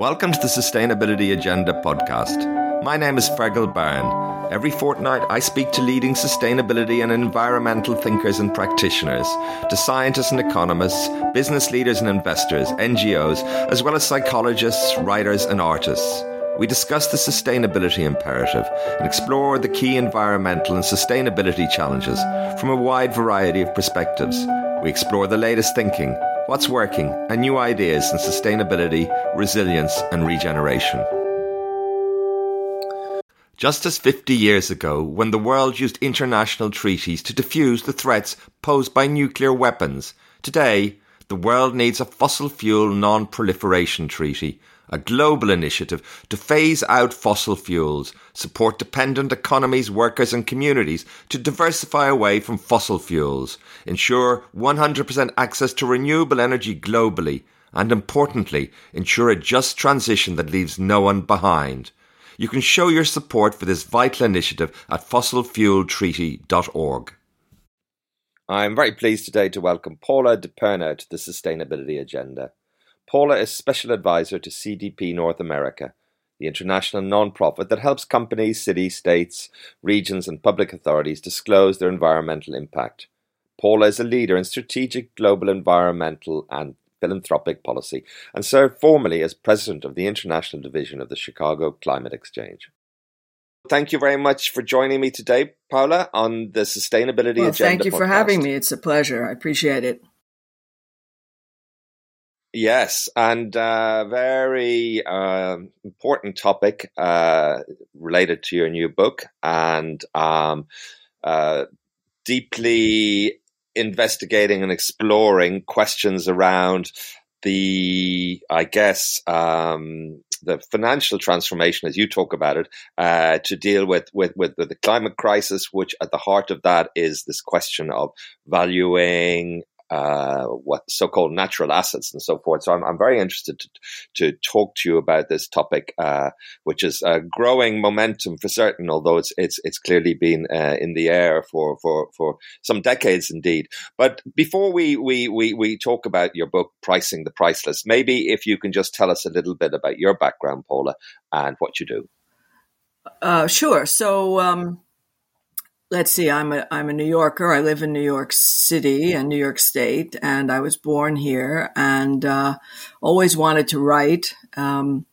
Welcome to the Sustainability Agenda podcast. My name is Fergal Byrne. Every fortnight, I speak to leading sustainability and environmental thinkers and practitioners, to scientists and economists, business leaders and investors, NGOs, as well as psychologists, writers, and artists. We discuss the sustainability imperative and explore the key environmental and sustainability challenges from a wide variety of perspectives. We explore the latest thinking what's working, and new ideas in sustainability, resilience, and regeneration. Just as 50 years ago, when the world used international treaties to defuse the threats posed by nuclear weapons, today the world needs a fossil fuel non proliferation treaty a global initiative to phase out fossil fuels, support dependent economies, workers, and communities to diversify away from fossil fuels, ensure 100% access to renewable energy globally, and importantly, ensure a just transition that leaves no one behind. You can show your support for this vital initiative at fossilfueltreaty.org. I'm very pleased today to welcome Paula DiPerna to the Sustainability Agenda. Paula is Special Advisor to CDP North America, the international non-profit that helps companies, cities, states, regions, and public authorities disclose their environmental impact. Paula is a leader in strategic global environmental and philanthropic policy and served formerly as president of the international division of the Chicago Climate Exchange. Thank you very much for joining me today, Paula, on the Sustainability well, Agenda. Thank you podcast. for having me. It's a pleasure. I appreciate it. Yes, and uh, very uh, important topic uh, related to your new book, and um, uh, deeply investigating and exploring questions around the, I guess, um, the financial transformation, as you talk about it, uh, to deal with, with, with, the climate crisis, which at the heart of that is this question of valuing uh, what so-called natural assets and so forth. So I'm, I'm very interested to, to talk to you about this topic, uh, which is uh, growing momentum for certain, although it's it's it's clearly been uh, in the air for, for, for some decades indeed. But before we, we we we talk about your book, Pricing the Priceless, maybe if you can just tell us a little bit about your background, Paula, and what you do. Sure. So. Um let's see i'm a i'm a new yorker. I live in new york city and new york state and i was born here and uh, always wanted to write um,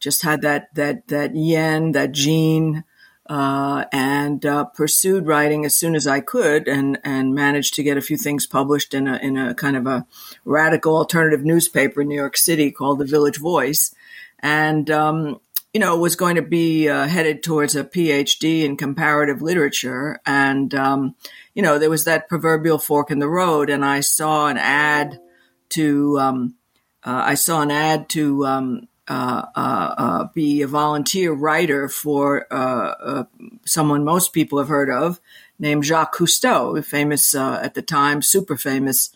just had that that that yen that gene uh, and uh, pursued writing as soon as I could, and and managed to get a few things published in a in a kind of a radical alternative newspaper in New York City called the Village Voice, and um, you know, was going to be uh, headed towards a PhD in comparative literature. And, um, you know, there was that proverbial fork in the road. And I saw an ad to, um, uh, I saw an ad to um, uh, uh, uh be a volunteer writer for uh, someone most people have heard of named Jacques Cousteau, famous at the time, super famous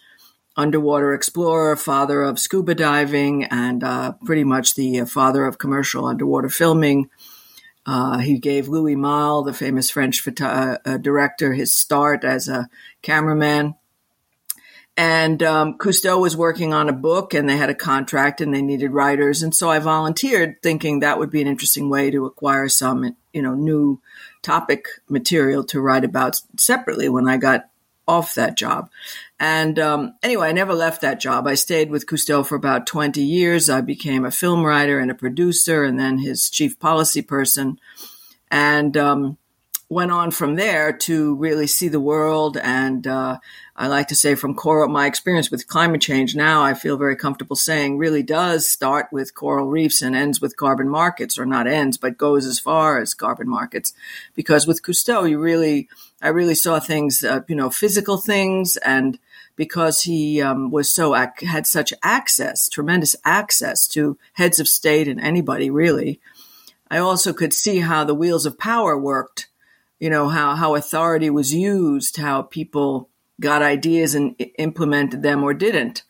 underwater explorer, father of scuba diving, and uh, pretty much the uh, father of commercial underwater filming. Uh, he gave Louis Malle, the famous French photo- uh, director, his start as a cameraman. And um, Cousteau was working on a book, and they had a contract, and they needed writers. And so I volunteered, thinking that would be an interesting way to acquire some, you know, new topic material to write about separately when I got off that job. And um, anyway, I never left that job. I stayed with Cousteau for about 20 years. I became a film writer and a producer, and then his chief policy person, and um, went on from there to really see the world. And uh, I like to say, from coral, my experience with climate change now, I feel very comfortable saying, really does start with coral reefs and ends with carbon markets, or not ends, but goes as far as carbon markets. Because with Cousteau, you really I really saw things, uh, you know, physical things, and because he um, was so had such access, tremendous access to heads of state and anybody really, I also could see how the wheels of power worked. You know how how authority was used, how people got ideas and implemented them or didn't.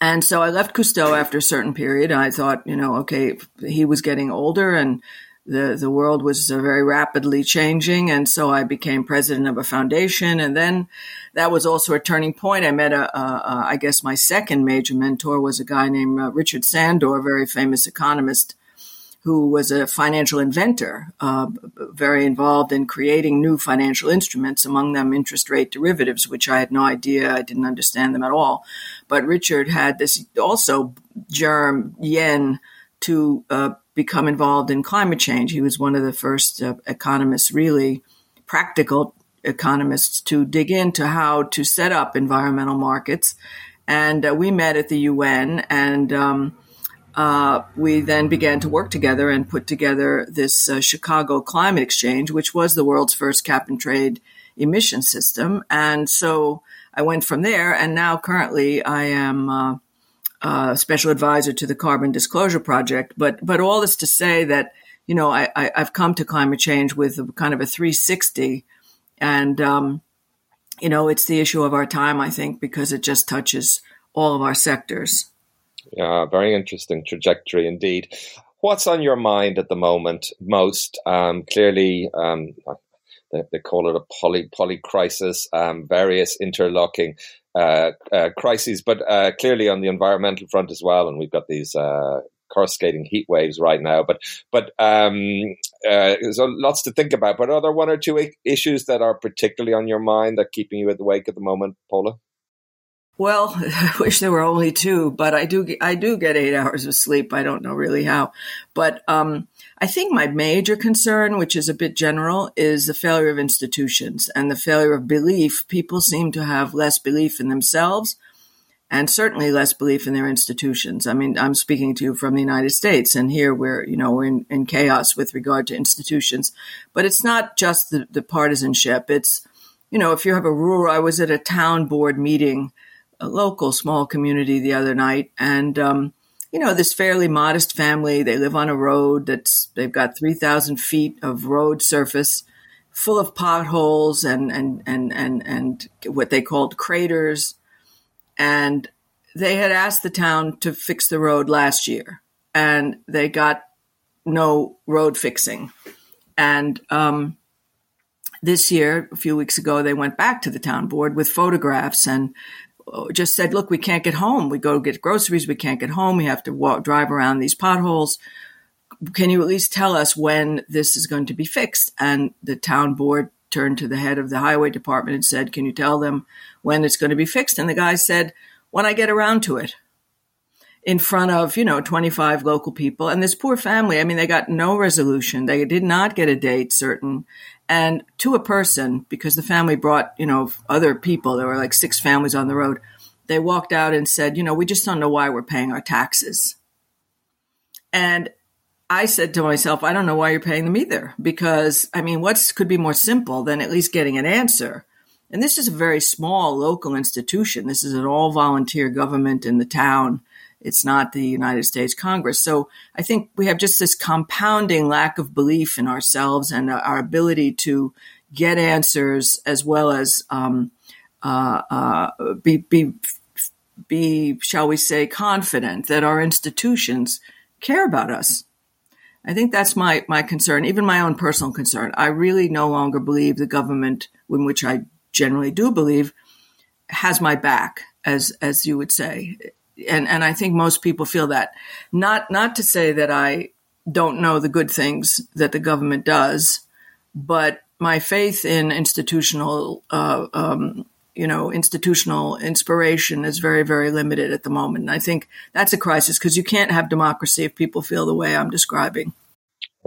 And so I left Cousteau after a certain period. I thought, you know, okay, he was getting older and the the world was uh, very rapidly changing, and so I became president of a foundation, and then that was also a turning point. I met a, a, a I guess my second major mentor was a guy named uh, Richard Sandor, a very famous economist, who was a financial inventor, uh, very involved in creating new financial instruments, among them interest rate derivatives, which I had no idea, I didn't understand them at all. But Richard had this also germ yen to uh, become involved in climate change. He was one of the first uh, economists, really practical economists, to dig into how to set up environmental markets. And uh, we met at the UN, and um, uh, we then began to work together and put together this uh, Chicago Climate Exchange, which was the world's first cap and trade emission system. And so I went from there, and now currently I am uh, special advisor to the Carbon Disclosure Project. But but all this to say that you know I, I have come to climate change with a, kind of a 360, and um, you know it's the issue of our time. I think because it just touches all of our sectors. Yeah, very interesting trajectory indeed. What's on your mind at the moment most? Um, clearly, um, they, they, call it a poly poly crisis, um, various interlocking crises, but uh, clearly on the environmental front as well. And we've got these uh, coruscating heat waves right now. But but um, uh, there's lots to think about. But are there one or two issues that are particularly on your mind that keeping you at the wake at the moment, Paula? Well, I wish there were only two, but I do I do get eight hours of sleep. I don't know really how, but um, I think my major concern, which is a bit general, is the failure of institutions and the failure of belief. People seem to have less belief in themselves, and certainly less belief in their institutions. I mean, I'm speaking to you from the United States, and here we're you know we're in, in chaos with regard to institutions. But it's not just the, the partisanship. It's you know if you have a rural. I was at a town board meeting a local small community the other night, and um, you know this fairly modest family. They live on a road that's they've got three thousand feet of road surface, full of potholes and and and and and what they called craters, and they had asked the town to fix the road last year, and they got no road fixing, and um, this year, a few weeks ago, they went back to the town board with photographs and just said, look, we can't get home. We go get groceries. We can't get home. We have to walk, drive around these potholes. Can you at least tell us when this is going to be fixed? And the town board turned to the head of the highway department and said, can you tell them when it's going to be fixed? And the guy said, when I get around to it in front of, you know, 25 local people. And this poor family, I mean, they got no resolution. They did not get a date certain. And to a person, because the family brought, you know, other people, there were like six families on the road, they walked out and said, you know, we just don't know why we're paying our taxes. And I said to myself, I don't know why you're paying them either, because I mean, what could be more simple than at least getting an answer? And this is a very small local institution. This is an all volunteer government in the town. It's not the United States Congress. So I think we have just this compounding lack of belief in ourselves and our ability to get answers as well as um, uh, uh, be, be, be, shall we say, confident that our institutions care about us. I think that's my, my concern, even my own personal concern. I really no longer believe the government, in which I generally do believe, has my back, as as you would say and and I think most people feel that. Not not to say that I don't know the good things that the government does, but my faith in institutional, uh, um, you know, institutional inspiration is very very limited at the moment. And I think that's a crisis because you can't have democracy if people feel the way I'm describing.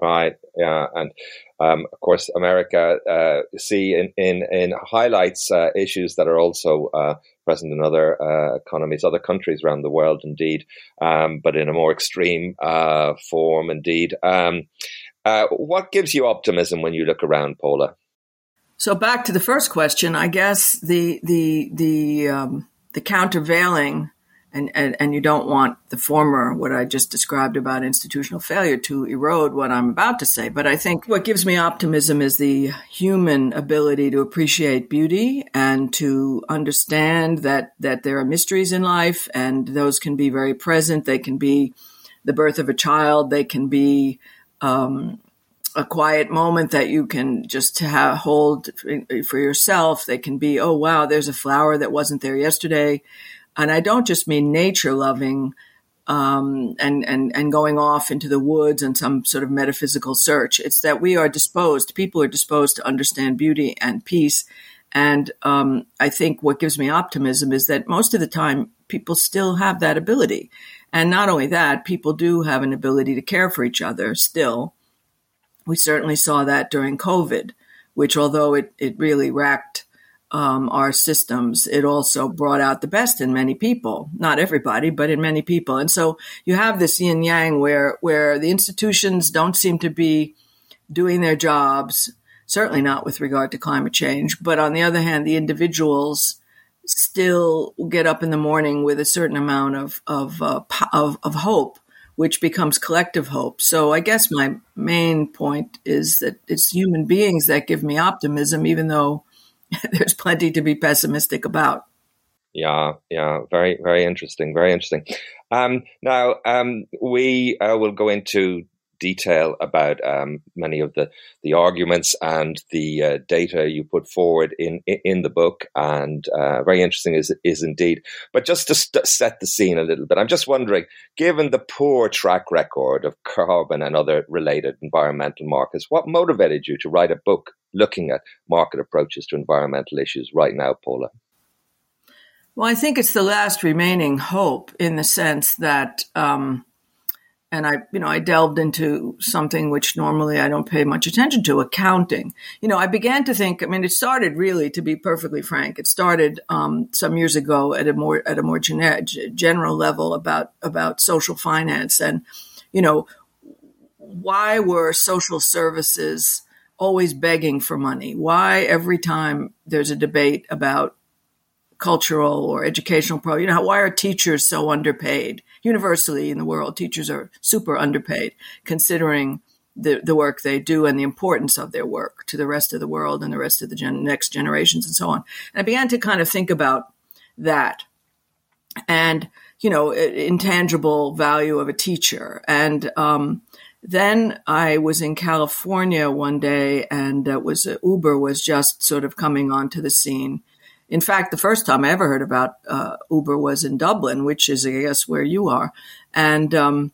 Right. Yeah. And um, of course, America uh, see in in, in highlights uh, issues that are also uh, present in other uh, economies, other countries around the world, indeed, um, but in a more extreme uh, form, indeed. Um, uh, what gives you optimism when you look around, Paula? So back to the first question, I guess the the the um, the countervailing and, and, and you don't want the former, what I just described about institutional failure to erode what I'm about to say. But I think what gives me optimism is the human ability to appreciate beauty and to understand that, that there are mysteries in life and those can be very present. They can be the birth of a child. They can be, um, a quiet moment that you can just have, hold for yourself. They can be, oh wow, there's a flower that wasn't there yesterday, and I don't just mean nature loving. Um, and, and, and going off into the woods and some sort of metaphysical search. It's that we are disposed, people are disposed to understand beauty and peace. And um, I think what gives me optimism is that most of the time people still have that ability. And not only that, people do have an ability to care for each other still. We certainly saw that during COVID, which although it, it really racked um, our systems, it also brought out the best in many people. Not everybody, but in many people. And so you have this yin yang where where the institutions don't seem to be doing their jobs, certainly not with regard to climate change. But on the other hand, the individuals still get up in the morning with a certain amount of of, uh, of, of hope, which becomes collective hope. So I guess my main point is that it's human beings that give me optimism, even though there's plenty to be pessimistic about. Yeah, yeah, very, very interesting, very interesting. Um, now, um, we uh, will go into detail about um, many of the, the arguments and the uh, data you put forward in in the book, and uh, very interesting is is indeed. But just to st- set the scene a little bit, I'm just wondering, given the poor track record of carbon and other related environmental markers, what motivated you to write a book looking at market approaches to environmental issues right now, Paula? Well, I think it's the last remaining hope in the sense that. Um, and I, you know, I delved into something which normally I don't pay much attention to, accounting. You know, I began to think. I mean, it started really, to be perfectly frank, it started um, some years ago at a more at a more general level about about social finance, and you know, why were social services always begging for money? Why every time there's a debate about cultural or educational pro, you know, why are teachers so underpaid? universally in the world, teachers are super underpaid considering the, the work they do and the importance of their work to the rest of the world and the rest of the gen- next generations and so on. And I began to kind of think about that and, you know, intangible value of a teacher. And um, then I was in California one day and uh, was uh, Uber was just sort of coming onto the scene in fact, the first time I ever heard about uh, Uber was in Dublin, which is, I guess, where you are. And um,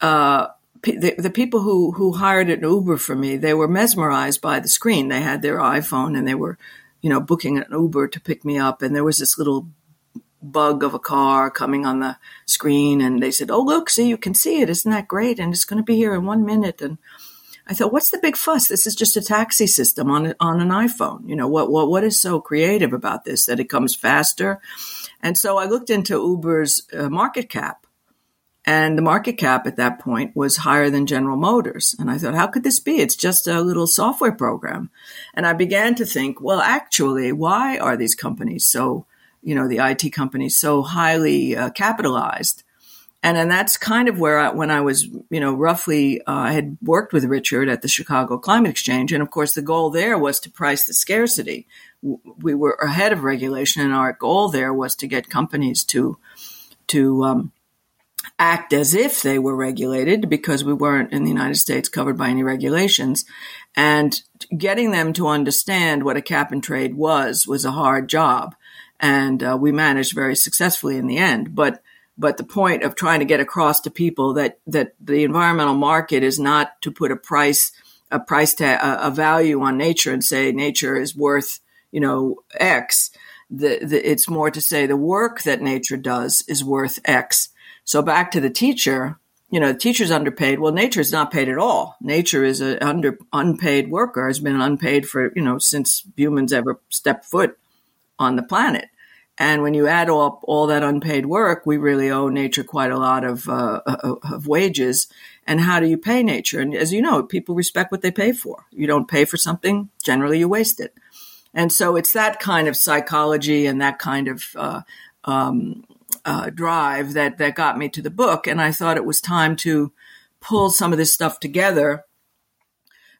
uh, the, the, people who, who hired an Uber for me, they were mesmerized by the screen. They had their iPhone and they were, you know, booking an Uber to pick me up. And there was this little bug of a car coming on the screen. And they said, Oh, look, see, you can see it. Isn't that great? And it's going to be here in one minute. And I thought, what's the big fuss? This is just a taxi system on on an iPhone. You know what what what is so creative about this that it comes faster? And so I looked into Uber's uh, market cap, and the market cap at that point was higher than General Motors. And I thought, how could this be? It's just a little software program. And I began to think, well, actually, why are these companies so, you know, the IT companies so highly uh, capitalized? And then that's kind of where I, when I was, you know, roughly, uh, I had worked with Richard at the Chicago Climate Exchange. And of course, the goal there was to price the scarcity. We were ahead of regulation and our goal there was to get companies to, to, um, act as if they were regulated because we weren't in the United States covered by any regulations. And getting them to understand what a cap and trade was was a hard job. And uh, we managed very successfully in the end. But but the point of trying to get across to people that that the environmental market is not to put a price a price tag a, a value on nature and say nature is worth you know X. The, the, it's more to say the work that nature does is worth X. So back to the teacher, you know, the teacher's underpaid. Well, nature is not paid at all. Nature is an under unpaid worker, has been unpaid for you know since humans ever stepped foot on the planet. And when you add up all that unpaid work, we really owe nature quite a lot of, uh, uh, of wages. And how do you pay nature? And as you know, people respect what they pay for. You don't pay for something, generally you waste it. And so it's that kind of psychology and that kind of uh, um, uh, drive that that got me to the book. And I thought it was time to pull some of this stuff together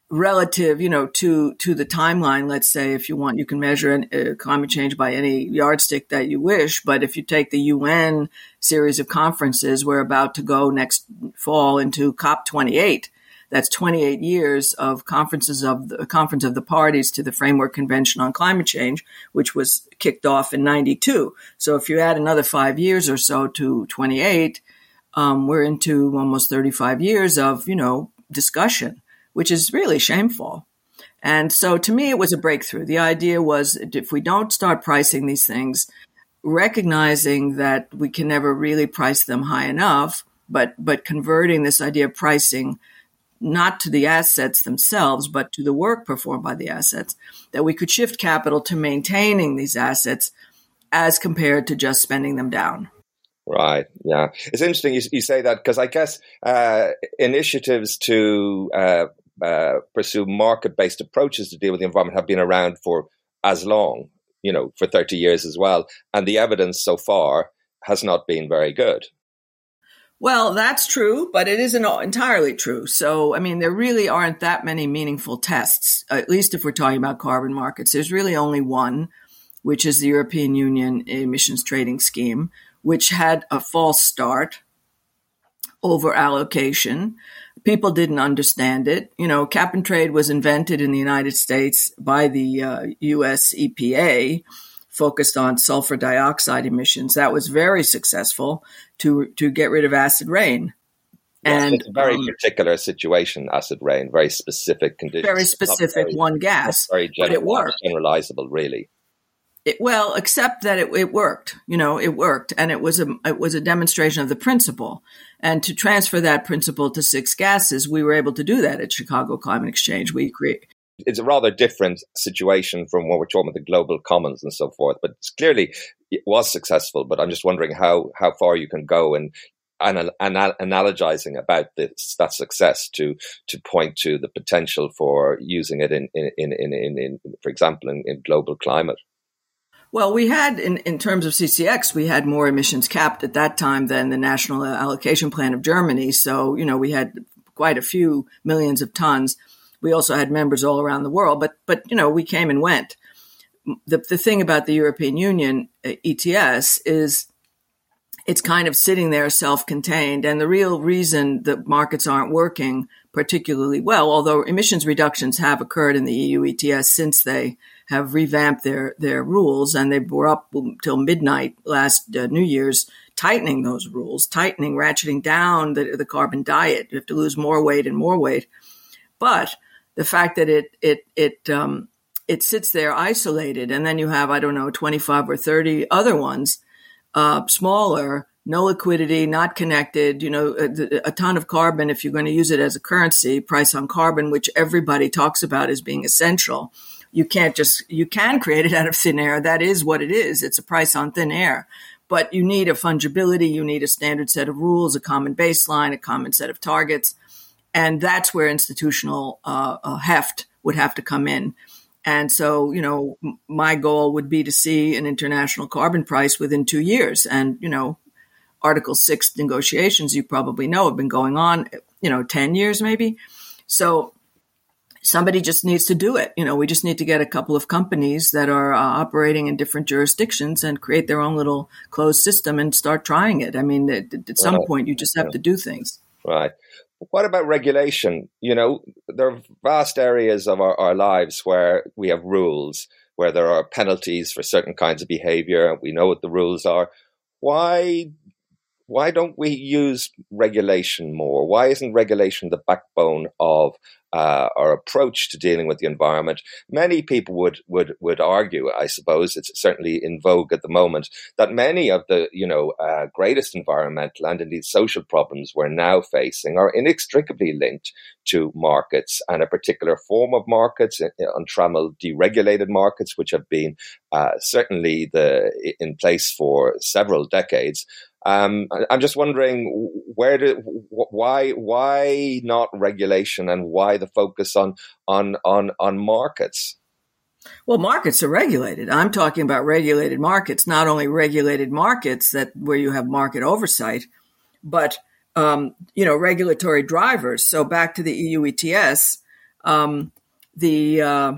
relative, you know, to to the timeline. Let's say, if you want, you can measure an, uh, climate change by any yardstick that you wish. But if you take the UN series of conferences, we're about to go next fall into COP 28. That's 28 years of conferences of the conference of the parties to the Framework Convention on Climate Change, which was kicked off in 92. So if you add another five years or so to 28, um, we're into almost 35 years of, you know, discussion, which is really shameful. And so to me, it was a breakthrough. The idea was if we don't start pricing these things, recognizing that we can never really price them high enough, but, but converting this idea of pricing not to the assets themselves, but to the work performed by the assets, that we could shift capital to maintaining these assets as compared to just spending them down. Right. Yeah. It's interesting you, you say that because I guess uh, initiatives to uh, uh, pursue market based approaches to deal with the environment have been around for as long, you know, for 30 years as well. And the evidence so far has not been very good. Well, that's true, but it isn't entirely true. So, I mean, there really aren't that many meaningful tests, at least if we're talking about carbon markets. There's really only one, which is the European Union emissions trading scheme, which had a false start over allocation people didn't understand it. You know, cap and trade was invented in the United States by the uh, U.S. EPA, focused on sulfur dioxide emissions. That was very successful to to get rid of acid rain. Yes, and very um, particular situation, acid rain, very specific conditions. Very specific, very, one gas, very general, but it worked. Generalizable, really. It, well, except that it, it, worked. You know, it worked, and it was a it was a demonstration of the principle. And to transfer that principle to six gases, we were able to do that at Chicago Climate Exchange. We create. It's a rather different situation from what we're talking about the global commons and so forth. But clearly, it was successful. But I'm just wondering how how far you can go and anal- anal- analogizing about this that success to to point to the potential for using it in in in in, in, in for example in, in global climate. Well, we had, in, in terms of CCX, we had more emissions capped at that time than the National Allocation Plan of Germany. So, you know, we had quite a few millions of tons. We also had members all around the world, but, but, you know, we came and went. The, the thing about the European Union uh, ETS is it's kind of sitting there self-contained. And the real reason that markets aren't working particularly well, although emissions reductions have occurred in the EU ETS since they have revamped their their rules, and they were up till midnight last uh, New Year's, tightening those rules, tightening, ratcheting down the, the carbon diet. You have to lose more weight and more weight, but the fact that it it it um, it sits there isolated, and then you have I don't know twenty five or thirty other ones, uh, smaller no liquidity, not connected, you know, a, a, ton of carbon if you're going to use it as a currency, price on carbon, which everybody talks about as being essential you can't just you can create it out of thin air. That is what it is. It's a price on thin air. But you need a fungibility, you need a standard set of rules, a common baseline, a common set of targets. And that's where institutional uh, uh, heft would have to come in. And so, you know, my goal would be to see an international carbon price within two years. And, you know, Article 6 negotiations, you probably know, have been going on, you know, 10 years maybe. So somebody just needs to do it. You know, we just need to get a couple of companies that are uh, operating in different jurisdictions and create their own little closed system and start trying it. I mean, at, at some right. point, you just have yeah. to do things. Right. What about regulation? You know, there are vast areas of our, our lives where we have rules, where there are penalties for certain kinds of behavior. We know what the rules are. Why why don't we use regulation more? Why isn't regulation the backbone of uh, our approach to dealing with the environment. Many people would would would argue, I suppose, it's certainly in vogue at the moment, that many of the you know uh, greatest environmental and indeed social problems we're now facing are inextricably linked to markets and a particular form of markets, uh, untrammeled, deregulated markets, which have been uh, certainly the in place for several decades. Um, I'm just wondering where do why why not regulation and why the focus on on on on markets? Well, markets are regulated. I'm talking about regulated markets, not only regulated markets that where you have market oversight, but um, you know regulatory drivers. So back to the EU ETS, um, the uh,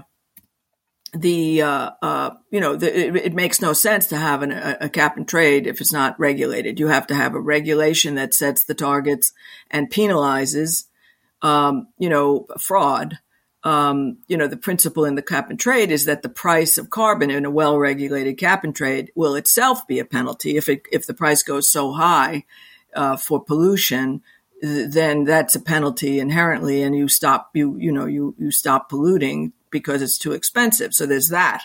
the uh, uh, you know the, it, it, makes no sense to have an, a, a, cap and trade if it's not regulated. You have to have a regulation that sets the targets and penalizes um, you know, fraud. Um, you know, the principle in the cap and trade is that the price of carbon in a well-regulated cap and trade will itself be a penalty if it if the price goes so high uh, for pollution then that's a penalty inherently and you stop you you know you you stop polluting because it's too expensive. So there's that.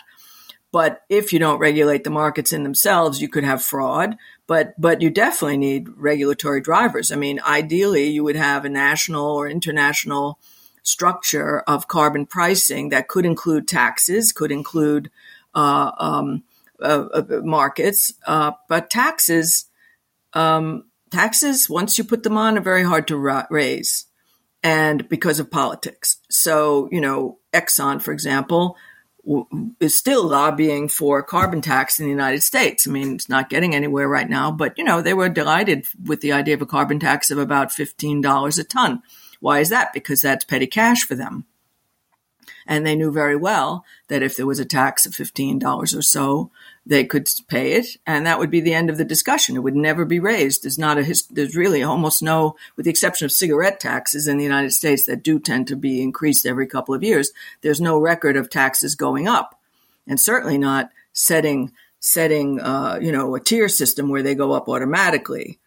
But if you don't regulate the markets in themselves you could have fraud. But but you definitely need regulatory drivers. I mean ideally you would have a national or international structure of carbon pricing that could include taxes could include uh, um, uh, uh, markets. Uh, but taxes um, taxes, once you put them on, are very hard to ra- raise. And because of politics. So, you know, Exxon, for example, is still lobbying for carbon tax in the United States. I mean, it's not getting anywhere right now, but you know, they were delighted with the idea of a carbon tax of about $15 a ton. Why is that? Because that's petty cash for them. And they knew very well that if there was a tax of $15 or so, they could pay it, and that would be the end of the discussion. It would never be raised. There's not a there's really almost no, with the exception of cigarette taxes in the United States that do tend to be increased every couple of years. There's no record of taxes going up, and certainly not setting setting uh, you know a tier system where they go up automatically.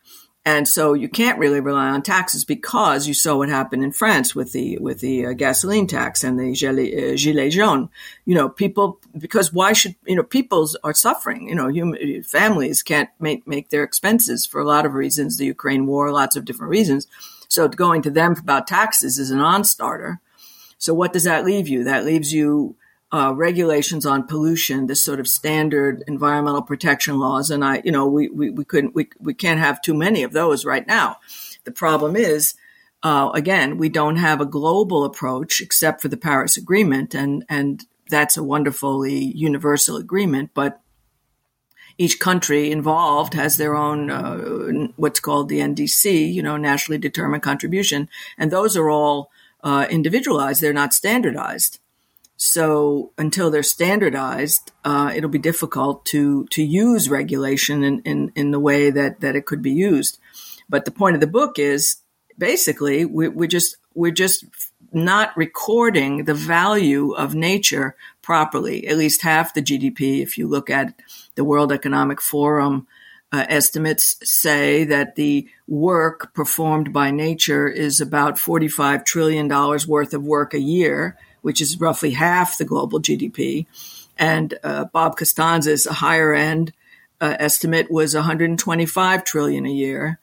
And so you can't really rely on taxes because you saw what happened in France with the with the uh, gasoline tax and the gilet, uh. You know, people because why should you know people are suffering. You know, human, families can't make make their expenses for a lot of reasons. The Ukraine war, lots of different reasons. So going to them about taxes is a non-starter. So what does that leave you? That leaves you uh, regulations on pollution, this sort of standard environmental protection laws. And I, you know, we, we, we couldn't, we, we can't have too many of those right now. The problem is, uh, again, we don't have a global approach except for the Paris Agreement. And, and that's a wonderfully universal agreement, but each country involved has their own uh, what's called the NDC, you know, nationally determined contribution, and those are all uh, individualized. They're not standardized. So until they're standardized, uh, it'll be difficult to to use regulation in, in, in the way that, that it could be used. But the point of the book is basically we, we just we're just not recording the value of nature properly. At least half the GDP, if you look at the World Economic Forum uh, estimates, say that the work performed by nature is about $45 trillion worth of work a year which is roughly half the global GDP. And uh, Bob Costanza's higher end uh, estimate was 125 trillion a year,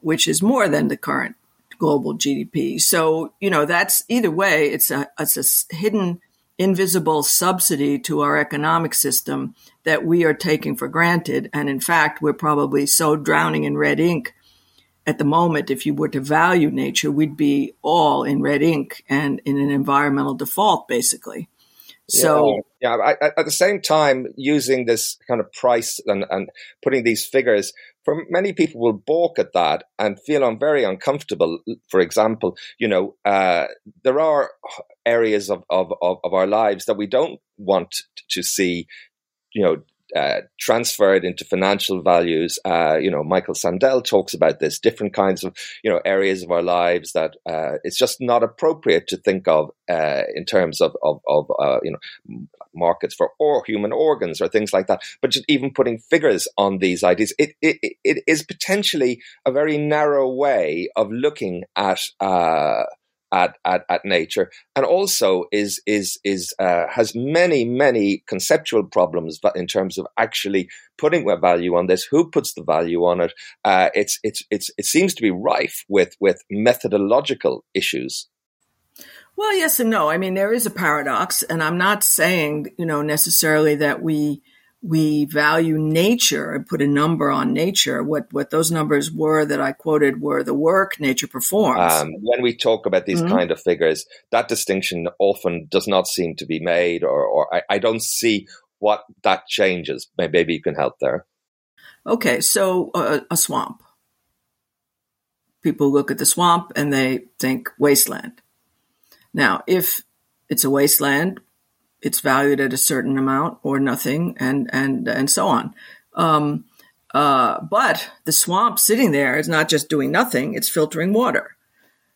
which is more than the current global GDP. So you know that's either way, it's a it's a hidden, invisible subsidy to our economic system that we are taking for granted. And in fact, we're probably so drowning in red ink at the moment, if you were to value nature, we'd be all in red ink and in an environmental default, basically. So, yeah, yeah I, at the same time, using this kind of price and, and putting these figures, for many people will balk at that and feel I'm very uncomfortable. For example, you know, uh, there are areas of, of, of, of our lives that we don't want to see, you know, uh, transferred into financial values. Uh, you know, Michael Sandel talks about this different kinds of you know areas of our lives that uh, it's just not appropriate to think of uh, in terms of of, of uh, you know markets for or human organs or things like that. But just even putting figures on these ideas, it it, it is potentially a very narrow way of looking at at, at, at nature and also is is is uh, has many many conceptual problems but in terms of actually putting a value on this who puts the value on it uh, it's it's it's it seems to be rife with with methodological issues. Well yes and no. I mean there is a paradox and i'm not saying you know necessarily that we we value nature and put a number on nature. What what those numbers were that I quoted were the work nature performs. Um, when we talk about these mm-hmm. kind of figures, that distinction often does not seem to be made, or, or I, I don't see what that changes. Maybe you can help there. Okay, so uh, a swamp. People look at the swamp and they think wasteland. Now, if it's a wasteland, it's valued at a certain amount or nothing, and and and so on. Um, uh, but the swamp sitting there is not just doing nothing; it's filtering water.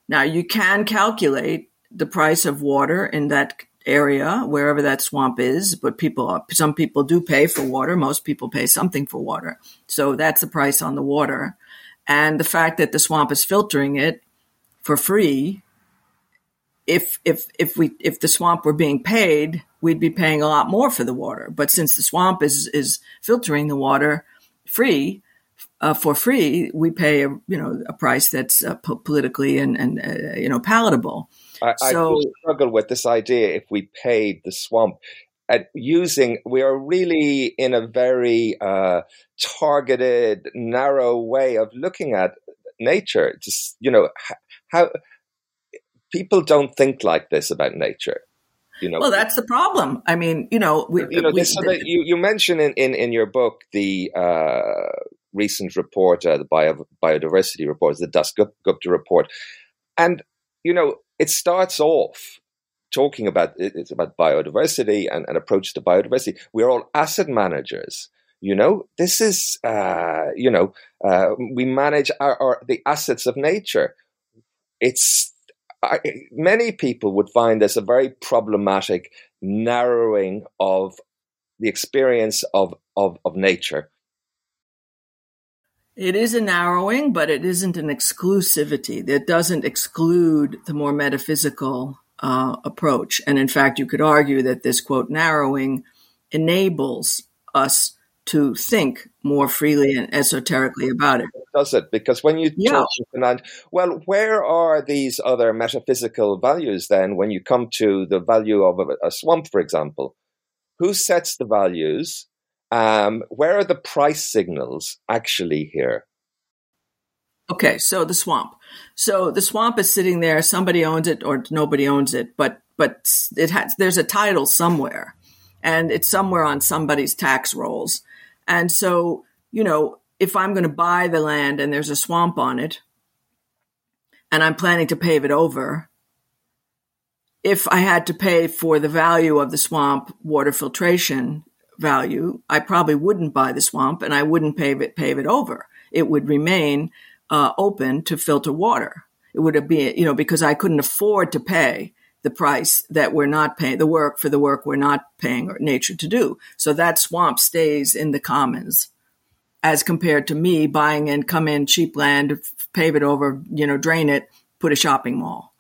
Now you can calculate the price of water in that area, wherever that swamp is, but people, some people do pay for water. Most people pay something for water. So that's the price on the water. And the fact that the swamp is filtering it for free, if, if, if we, if the swamp were being paid, we'd be paying a lot more for the water. But since the swamp is, is filtering the water free, uh, for free, we pay a you know a price that's uh, po- politically and and uh, you know palatable. I, so, I struggle with this idea. If we paid the swamp, at using, we are really in a very uh, targeted, narrow way of looking at nature. Just you know how people don't think like this about nature. You know, well, that's the problem. I mean, you know, we, you know, we, so you you mention in, in in your book the uh, recent report, uh, the bio, biodiversity report, the Dasgupta report, and you know it starts off talking about it's about biodiversity and an approach to biodiversity. We're all asset managers. You know, this is uh, you know uh, we manage our, our, the assets of nature. It's I, many people would find this a very problematic narrowing of the experience of, of, of nature it is a narrowing, but it isn't an exclusivity. That doesn't exclude the more metaphysical uh, approach. And in fact, you could argue that this quote narrowing enables us to think more freely and esoterically about it. Does it? Because when you yeah. talk Fernand, well, where are these other metaphysical values then when you come to the value of a, a swamp, for example? Who sets the values? Um, where are the price signals actually here? Okay, so the swamp. So the swamp is sitting there. Somebody owns it, or nobody owns it, but but it has. There's a title somewhere, and it's somewhere on somebody's tax rolls. And so you know, if I'm going to buy the land and there's a swamp on it, and I'm planning to pave it over, if I had to pay for the value of the swamp water filtration value, I probably wouldn't buy the swamp and I wouldn't pave it, pave it over. It would remain uh, open to filter water. It would be, you know, because I couldn't afford to pay the price that we're not paying, the work for the work we're not paying nature to do. So that swamp stays in the commons as compared to me buying and come in cheap land, pave it over, you know, drain it, put a shopping mall.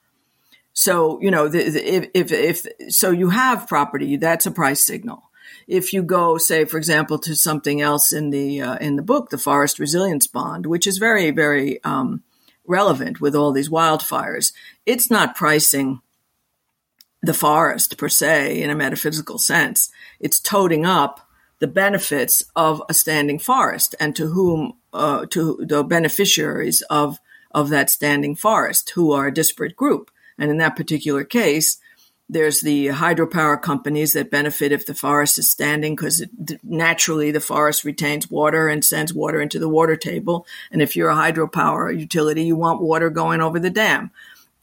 So, you know, the, the, if, if, if, so you have property, that's a price signal if you go, say, for example, to something else in the uh, in the book, the Forest Resilience Bond, which is very very um, relevant with all these wildfires, it's not pricing the forest per se in a metaphysical sense. It's toting up the benefits of a standing forest and to whom uh, to the beneficiaries of of that standing forest who are a disparate group. And in that particular case, there's the hydropower companies that benefit if the forest is standing because naturally the forest retains water and sends water into the water table. And if you're a hydropower utility, you want water going over the dam.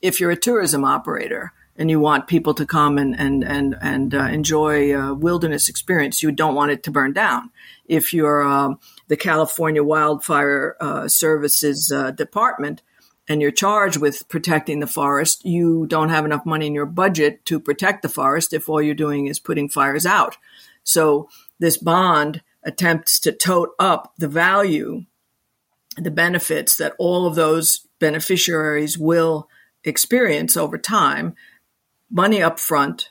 If you're a tourism operator and you want people to come and and and and uh, enjoy a wilderness experience, you don't want it to burn down. If you're um, the California Wildfire uh, Services uh, Department, and you're charged with protecting the forest, you don't have enough money in your budget to protect the forest if all you're doing is putting fires out. So this bond attempts to tote up the value, the benefits that all of those beneficiaries will experience over time, money up front,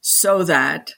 so that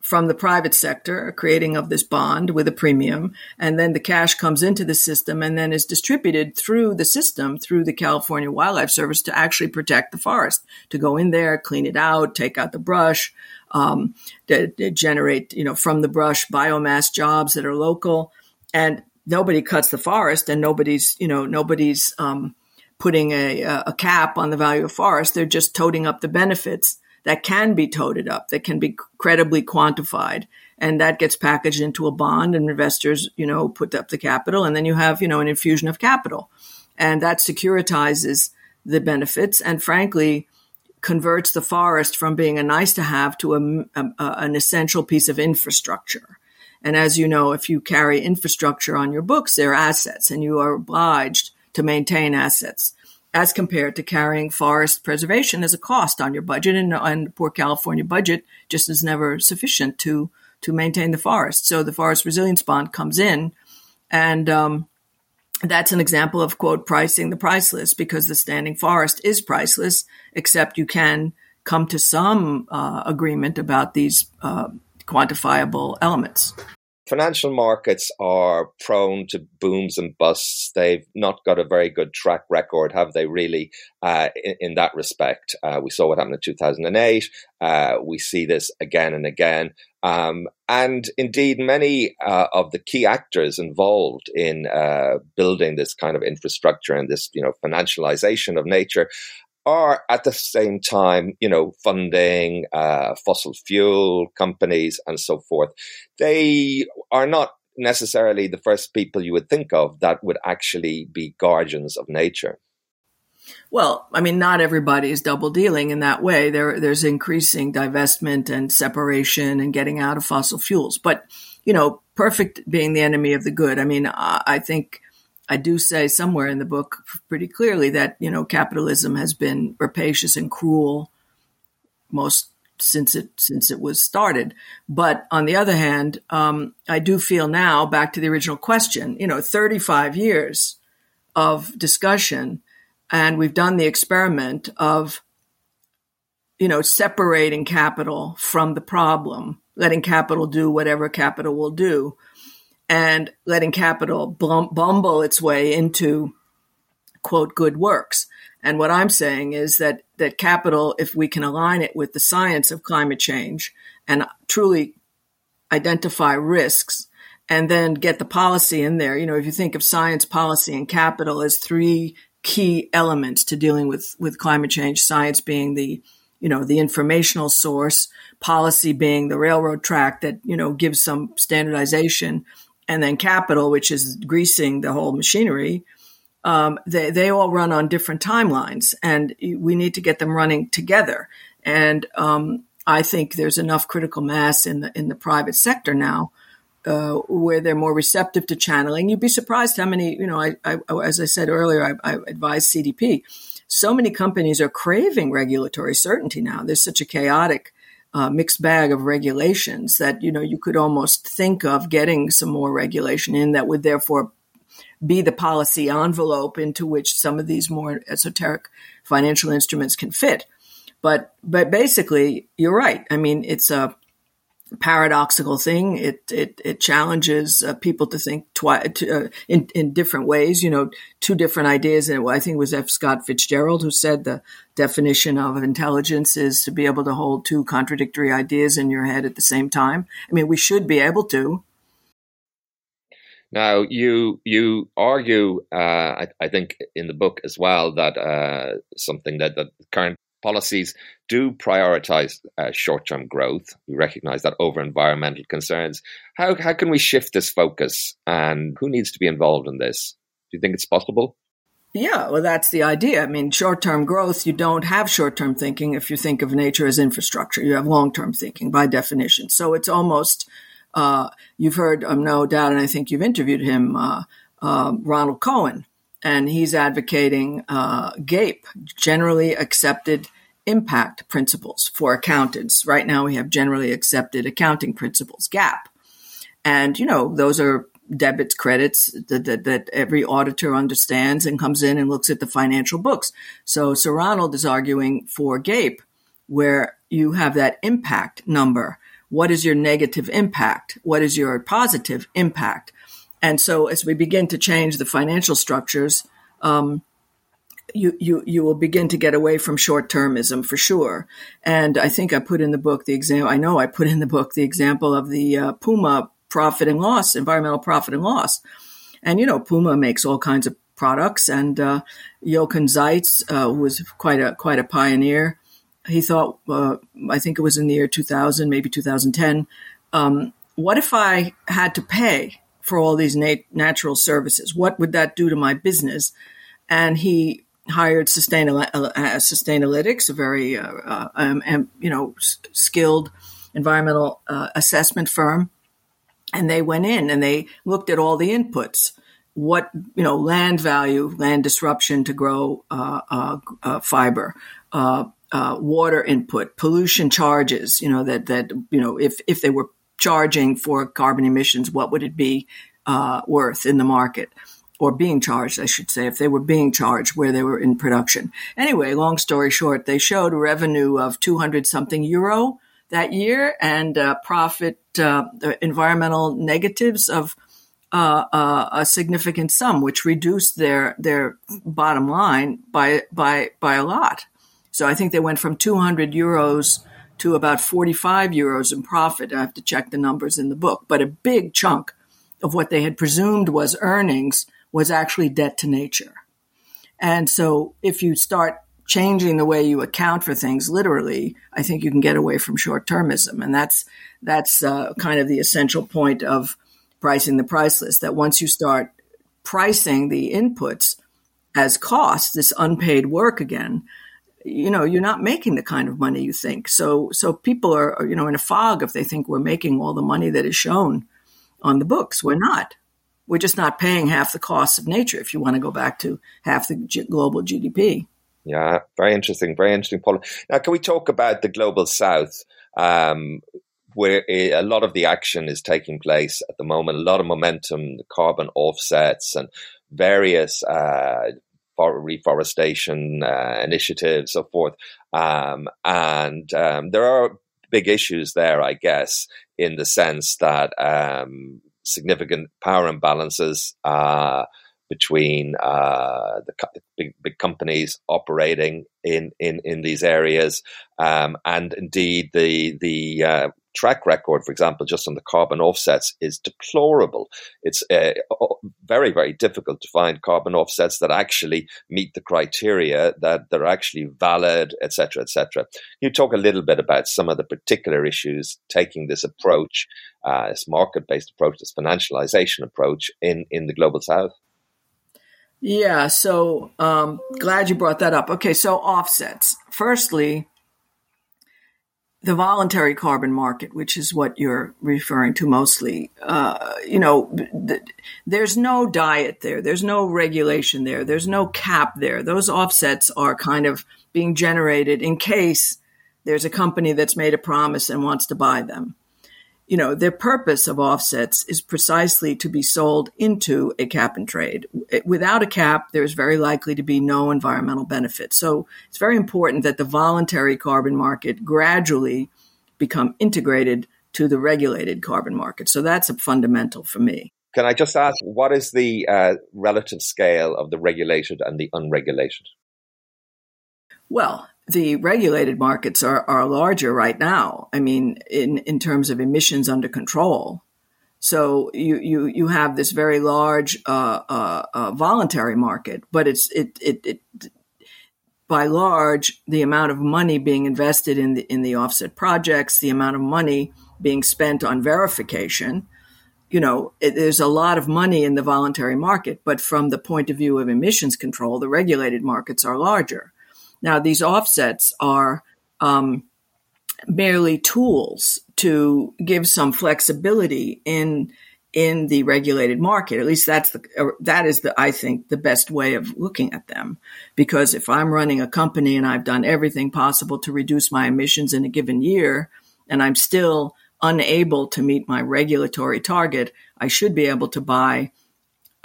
from the private sector, creating of this bond with a premium, and then the cash comes into the system and then is distributed through the system, through the California Wildlife Service to actually protect the forest, to go in there, clean it out, take out the brush, um, to, to generate, you know, from the brush biomass jobs that are local. And nobody cuts the forest and nobody's, you know, nobody's, um, putting a, a cap on the value of forests. They're just toting up the benefits that can be toted up, that can be credibly quantified. And that gets packaged into a bond and investors, you know, put up the capital and then you have, you know, an infusion of capital. And that securitizes the benefits and frankly converts the forest from being a nice to have to a, a, an essential piece of infrastructure. And as you know, if you carry infrastructure on your books, they're assets and you are obliged to maintain assets. as compared to carrying forest preservation as a cost on your budget. And, and poor California budget just is never sufficient to to maintain the forest. So the forest resilience bond comes in, and um, that's an example of quote pricing the priceless because the standing forest is priceless, except you can come to some uh, agreement about these uh, quantifiable elements. Financial markets are prone to booms and busts. They've not got a very good track record, have they, really, uh, in, in, that respect? Uh, we saw what happened in 2008. Uh, we see this again and again. Um, and indeed, many uh, of the key actors involved in uh, building this kind of infrastructure and this, you know, financialization of nature are at the same time, you know, funding uh, fossil fuel companies and so forth. They are not necessarily the first people you would think of that would actually be guardians of nature. Well, I mean, not everybody is double dealing in that way. There, there's increasing divestment and separation and getting out of fossil fuels. But, you know, perfect being the enemy of the good. I mean, I think I do say somewhere in the book pretty clearly that, you know, capitalism has been rapacious and cruel most since it since it was started. But on the other hand, um, I do feel now back to the original question. You know, 35 years of discussion and we've done the experiment of, you know, separating capital from the problem, letting capital do whatever capital will do, and letting capital bumble its way into, quote, good works. And what I'm saying is that, that capital, if we can align it with the science of climate change and truly identify risks and then get the policy in there. You know, if you think of science, policy, and capital as three key elements to dealing with with climate change. Science being the you know the informational source, policy being the railroad track that you know gives some standardization, and then capital, which is greasing the whole machinery. Um, they they all run on different timelines, and we need to get them running together. And um, I think there's enough critical mass in the in the private sector now uh, where they're more receptive to channeling. You'd be surprised how many, you know, I, I as I said earlier, I, I advise CDP. So many companies are craving regulatory certainty now. There's such a chaotic uh, mixed bag of regulations that you know you could almost think of getting some more regulation in that would therefore be the policy envelope into which some of these more esoteric financial instruments can fit. But but basically, you're right. I mean, it's a paradoxical thing. It it, it challenges uh, people to think twi- to, uh, in in different ways. You know, two different ideas. And I think it was F. Scott Fitzgerald who said the definition of intelligence is to be able to hold two contradictory ideas in your head at the same time. I mean, we should be able to. Now, you you argue, uh, I, I, think, in the book as well that uh, something that the current policies do prioritize uh, short term growth. We recognize that over environmental concerns. How, how can we shift this focus and who needs to be involved in this? Do you think it's possible? Yeah, well, that's the idea. I mean, short term growth, you don't have short term thinking if you think of nature as infrastructure. You have long term thinking by definition. So it's almost, uh, you've heard, um, no doubt, and I think you've interviewed him, uh, uh, Ronald Cohen and he's advocating uh, GAPE, generally accepted impact principles for accountants. Right now, we have generally accepted accounting principles, GAP. And, you know, those are debits, credits that, that, that, every auditor understands and comes in and looks at the financial books. So Sir Ronald is arguing for GAPE, where you have that impact number. What is your negative impact? What is your positive impact? And so as we begin to change the financial structures, um, you, you, you will begin to get away from short termism for sure. And I think I put in the book the example, I know I put in the book the example of the uh, Puma profit and loss, environmental profit and loss. And, you know, Puma makes all kinds of products and, uh, Jochen Zeitz, uh, was quite a, quite a pioneer. He thought, uh, I think it was in the year 2000, maybe 2010. Um, what if I had to pay for all these nat- natural services? What would that do to my business? And he hired Sustainal- uh, Sustainalytics, a very uh, uh, um, you know s- skilled environmental uh, assessment firm, and they went in and they looked at all the inputs what you know land value, land disruption to grow uh, uh, uh fiber, uh, uh, water input, pollution charges. You know that that you know if if they were charging for carbon emissions, what would it be worth in the market? Or being charged, I should say, if they were being charged where they were in production. Anyway, long story short, they showed revenue of 200 something euro that year and profit, environmental negatives of uh, uh, a significant sum, which reduced their their bottom line by by by a lot. So I think they went from 200 euros to about 45 euros in profit. I have to check the numbers in the book, but a big chunk of what they had presumed was earnings was actually debt to nature. And so if you start changing the way you account for things literally, I think you can get away from short termism. And that's, that's uh, kind of the essential point of pricing the priceless, that once you start pricing the inputs as costs, this unpaid work again, you know, you're not making the kind of money you think. So, so people are, you know, in a fog if they think we're making all the money that is shown on the books. We're not. We're just not paying half the costs of nature if you want to go back to half the G- global GDP. Yeah, very interesting. Very interesting, Paul. Now, can we talk about the global south? Um, where a lot of the action is taking place at the moment, a lot of momentum, the carbon offsets and various uh, reforestation uh, initiatives, so forth. Um, and um, there are big issues there, I guess, in the sense that um, significant power imbalances uh, between uh, the big, big companies operating in, in, in these areas, um, and indeed the the uh, track record, for example, just on the carbon offsets is deplorable. It's uh, very, very difficult to find carbon offsets that actually meet the criteria, that they're actually valid, etc., etc. You talk a little bit about some of the particular issues taking this approach, uh, this market-based approach, this financialization approach in in the global south. Yeah, so um, glad you brought that up. Okay, so offsets. Firstly, the voluntary carbon market, which is what you're referring to mostly, uh, you know, th- there's no diet there. There's no regulation there. There's no cap there. Those offsets are kind of being generated in case there's a company that's made a promise and wants to buy them you know, their purpose of offsets is precisely to be sold into a cap and trade. Without a cap, there's very likely to be no environmental benefit. So it's very important that the voluntary carbon market gradually become integrated to the regulated carbon market. So that's a fundamental for me. Can I just ask, what is the uh, relative scale of the regulated and the unregulated? Well, the regulated markets are, are larger right now. I mean, in, in terms of emissions under control. So you, you, you have this very large uh, uh, uh, voluntary market, but it's it, it, it by large the amount of money being invested in the in the offset projects, the amount of money being spent on verification. You know, it, there's a lot of money in the voluntary market, but from the point of view of emissions control, the regulated markets are larger. Now, these offsets are um, merely tools to give some flexibility in in the regulated market. At least that's the uh, that is the I think the best way of looking at them. Because if I'm running a company and I've done everything possible to reduce my emissions in a given year, and I'm still unable to meet my regulatory target, I should be able to buy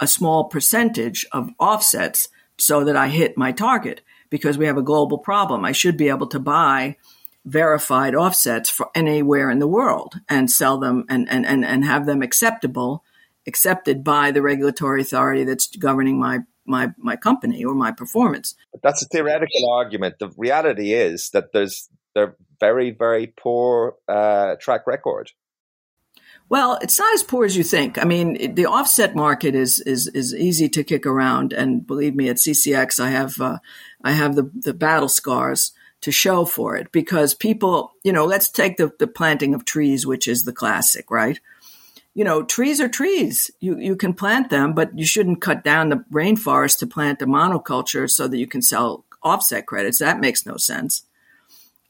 a small percentage of offsets so that I hit my target because we have a global problem. I should be able to buy verified offsets for anywhere in the world and sell them and, and, and, and have them acceptable, accepted by the regulatory authority that's governing my my my company or my performance. But that's a theoretical argument. The reality is that there's they're very very poor uh, track record. Well, it's not as poor as you think. I mean, the offset market is is is easy to kick around, and believe me, at CCX, I have uh, I have the the battle scars to show for it because people, you know, let's take the the planting of trees, which is the classic, right? You know, trees are trees. You you can plant them, but you shouldn't cut down the rainforest to plant a monoculture so that you can sell offset credits. That makes no sense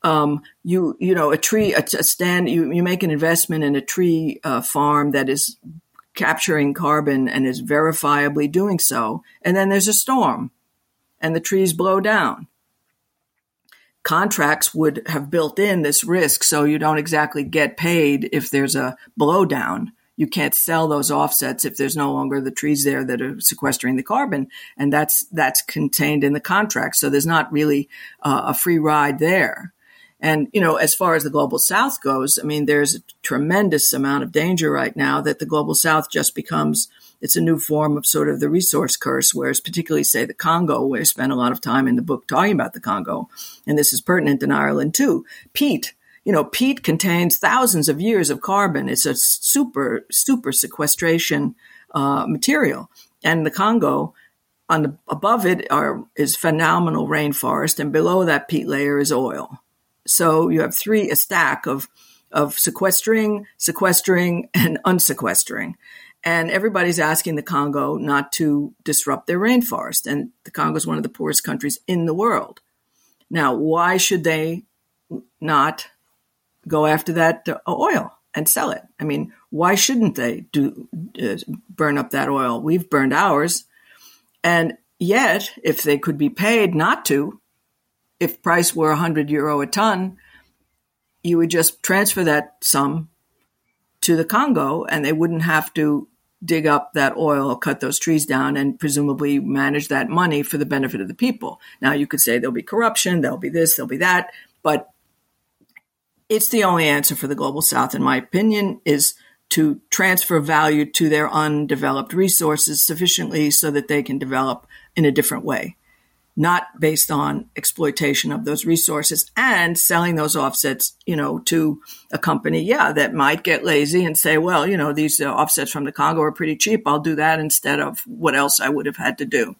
um, you you know a tree a, a, stand you you make an investment in a tree uh, farm that is capturing carbon and is verifiably doing so. And then there's a storm and the trees blow down. Contracts would have built in this risk so you don't exactly get paid if there's a blowdown. You can't sell those offsets if there's no longer the trees there that are sequestering the carbon, and that's that's contained in the contract. So there's not really uh, a free ride there. And, you know, as far as the global south goes, I mean, there's a tremendous amount of danger right now that the global south just becomes, it's a new form of sort of the resource curse, whereas particularly say the Congo, where I spent a lot of time in the book talking about the Congo. And this is pertinent in Ireland too. Peat, you know, peat contains thousands of years of carbon. It's a super, super sequestration uh, material. And the Congo, on the, above it are, is phenomenal rainforest, and below that peat layer is oil. So you have three, a stack of, of sequestering, sequestering, and unsequestering. And everybody's asking the Congo not to disrupt their rainforest. And the Congo is one of the poorest countries in the world. Now, why should they not go after that uh, oil and sell it? I mean, why shouldn't they do uh, burn up that oil? We've burned ours. And yet, if they could be paid not to, if price were 100 euro a ton, you would just transfer that sum to the Congo and they wouldn't have to dig up that oil, cut those trees down, and presumably manage that money for the benefit of the people. Now, you could say there'll be corruption, there'll be this, there'll be that, but it's the only answer for the global south, in my opinion, is to transfer value to their undeveloped resources sufficiently so that they can develop in a different way not based on exploitation of those resources and selling those offsets, you know, to a company, yeah, that might get lazy and say, well, you know, these uh, offsets from the Congo are pretty cheap. I'll do that instead of what else I would have had to do.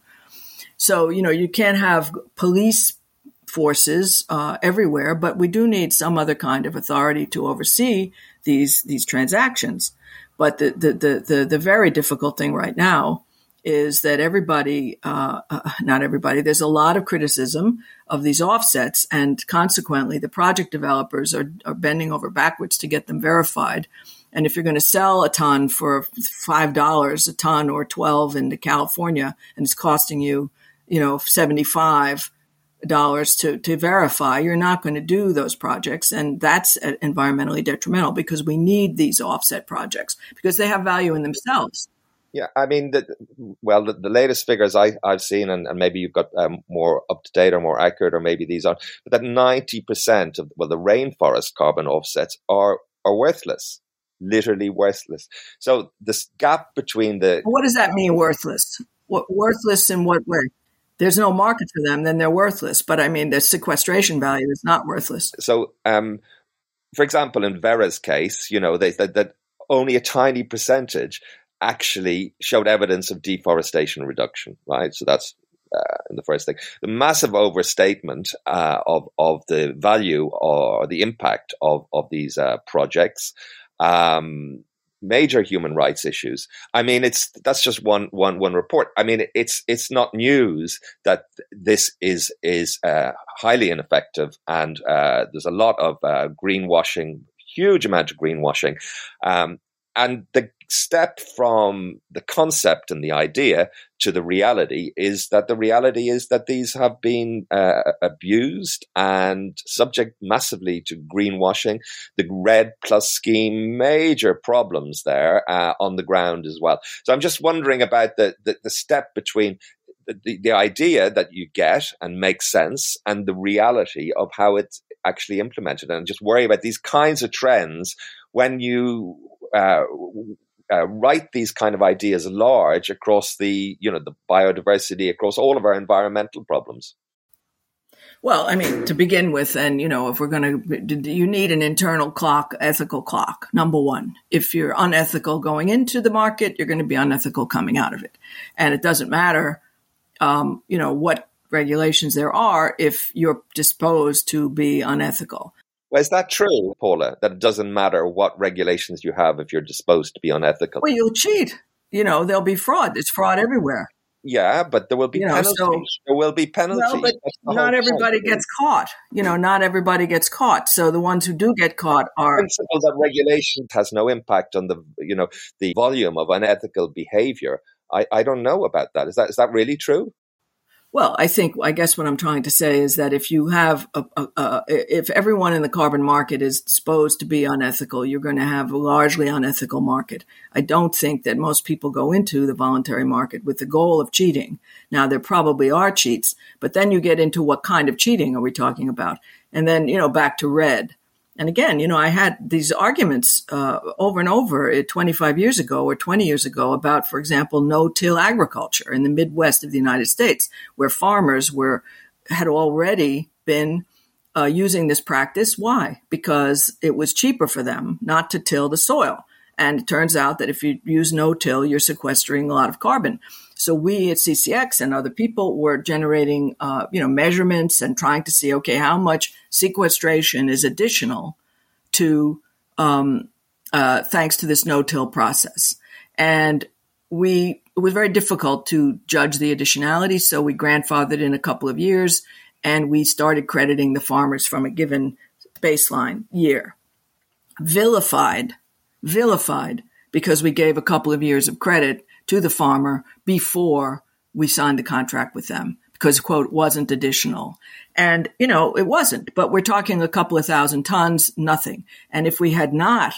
So, you know, you can't have police forces uh, everywhere, but we do need some other kind of authority to oversee these these transactions. But the the the the, the very difficult thing right now is that everybody, uh, uh, not everybody, there's a lot of criticism of these offsets, and consequently, the project developers are, are bending over backwards to get them verified. And if you're going to sell a ton for five dollars a ton or twelve into California, and it's costing you, you know, seventy five dollars to to verify, you're not going to do those projects, and that's environmentally detrimental because we need these offset projects because they have value in themselves. Yeah, I mean, the, well, the, the, latest figures I, have seen, and, and, maybe you've got um, more up to date or more accurate, or maybe these aren't, but that 90% of, well, the rainforest carbon offsets are, are worthless, literally worthless. So this gap between the. What does that mean, worthless? What, worthless in what way? There's no market for them, then they're worthless. But I mean, the sequestration value is not worthless. So, um, for example, in Verra's case, you know, they, that, that only a tiny percentage actually showed evidence of deforestation reduction, right? So that's uh, the first thing. The massive overstatement uh, of of the value or the impact of of these uh, projects. Um, major human rights issues. I mean, it's that's just one one one report. I mean, it's it's not news that this is is uh, highly ineffective, and uh, there's a lot of uh, greenwashing, huge amount of greenwashing, um, and the step from the concept and the idea to the reality is that the reality is that these have been uh, abused and subject massively to greenwashing. The REDD Plus scheme, major problems there uh, on the ground as well. So I'm just wondering about the, the, the step between the, the idea that you get and makes sense and the reality of how it's actually implemented and just worry about these kinds of trends when you uh, uh, write these kind of ideas large across the you know the biodiversity across all of our environmental problems. Well i mean to begin with and you know if we're going to you need an internal clock ethical clock number one. If you're unethical going into the market you're going to be unethical coming out of it. And it doesn't matter um, you know what regulations there are if you're disposed to be unethical well, is that true, Paula? That it doesn't matter what regulations you have if you're disposed to be unethical? Well, you'll cheat. You know, there'll be fraud. There's fraud everywhere. Yeah, but there will be you know, penalties. So, there will be penalties. Well, but not everybody point. gets caught. You know, not everybody gets caught. So the ones who do get caught are the principle that regulation has no impact on the you know the volume of unethical behavior. I, I don't know about that. Is that is that really true? Well, I think, I guess what I'm trying to say is that if you have, a, a, a, if everyone in the carbon market is disposed to be unethical, you're going to have a largely unethical market. I don't think that most people go into the voluntary market with the goal of cheating. Now, there probably are cheats, but then you get into what kind of cheating are we talking about? And then, you know, back to REDD. And again, you know, I had these arguments uh, over and over uh, 25 years ago or 20 years ago about, for example, no-till agriculture in the Midwest of the United States, where farmers were had already been uh, using this practice. Why? Because it was cheaper for them not to till the soil. And it turns out that if you use no-till, you're sequestering a lot of carbon. So we at CCX and other people were generating, uh, you know, measurements and trying to see, okay, how much sequestration is additional to, um, uh, thanks to this no-till process. And we, it was very difficult to judge the additionality. So we grandfathered in a couple of years and we started crediting the farmers from a given baseline year. Vilified, vilified because we gave a couple of years of credit to the farmer before we signed the contract with them because quote wasn't additional. And you know it wasn't but we're talking a couple of thousand tons nothing. And if we had not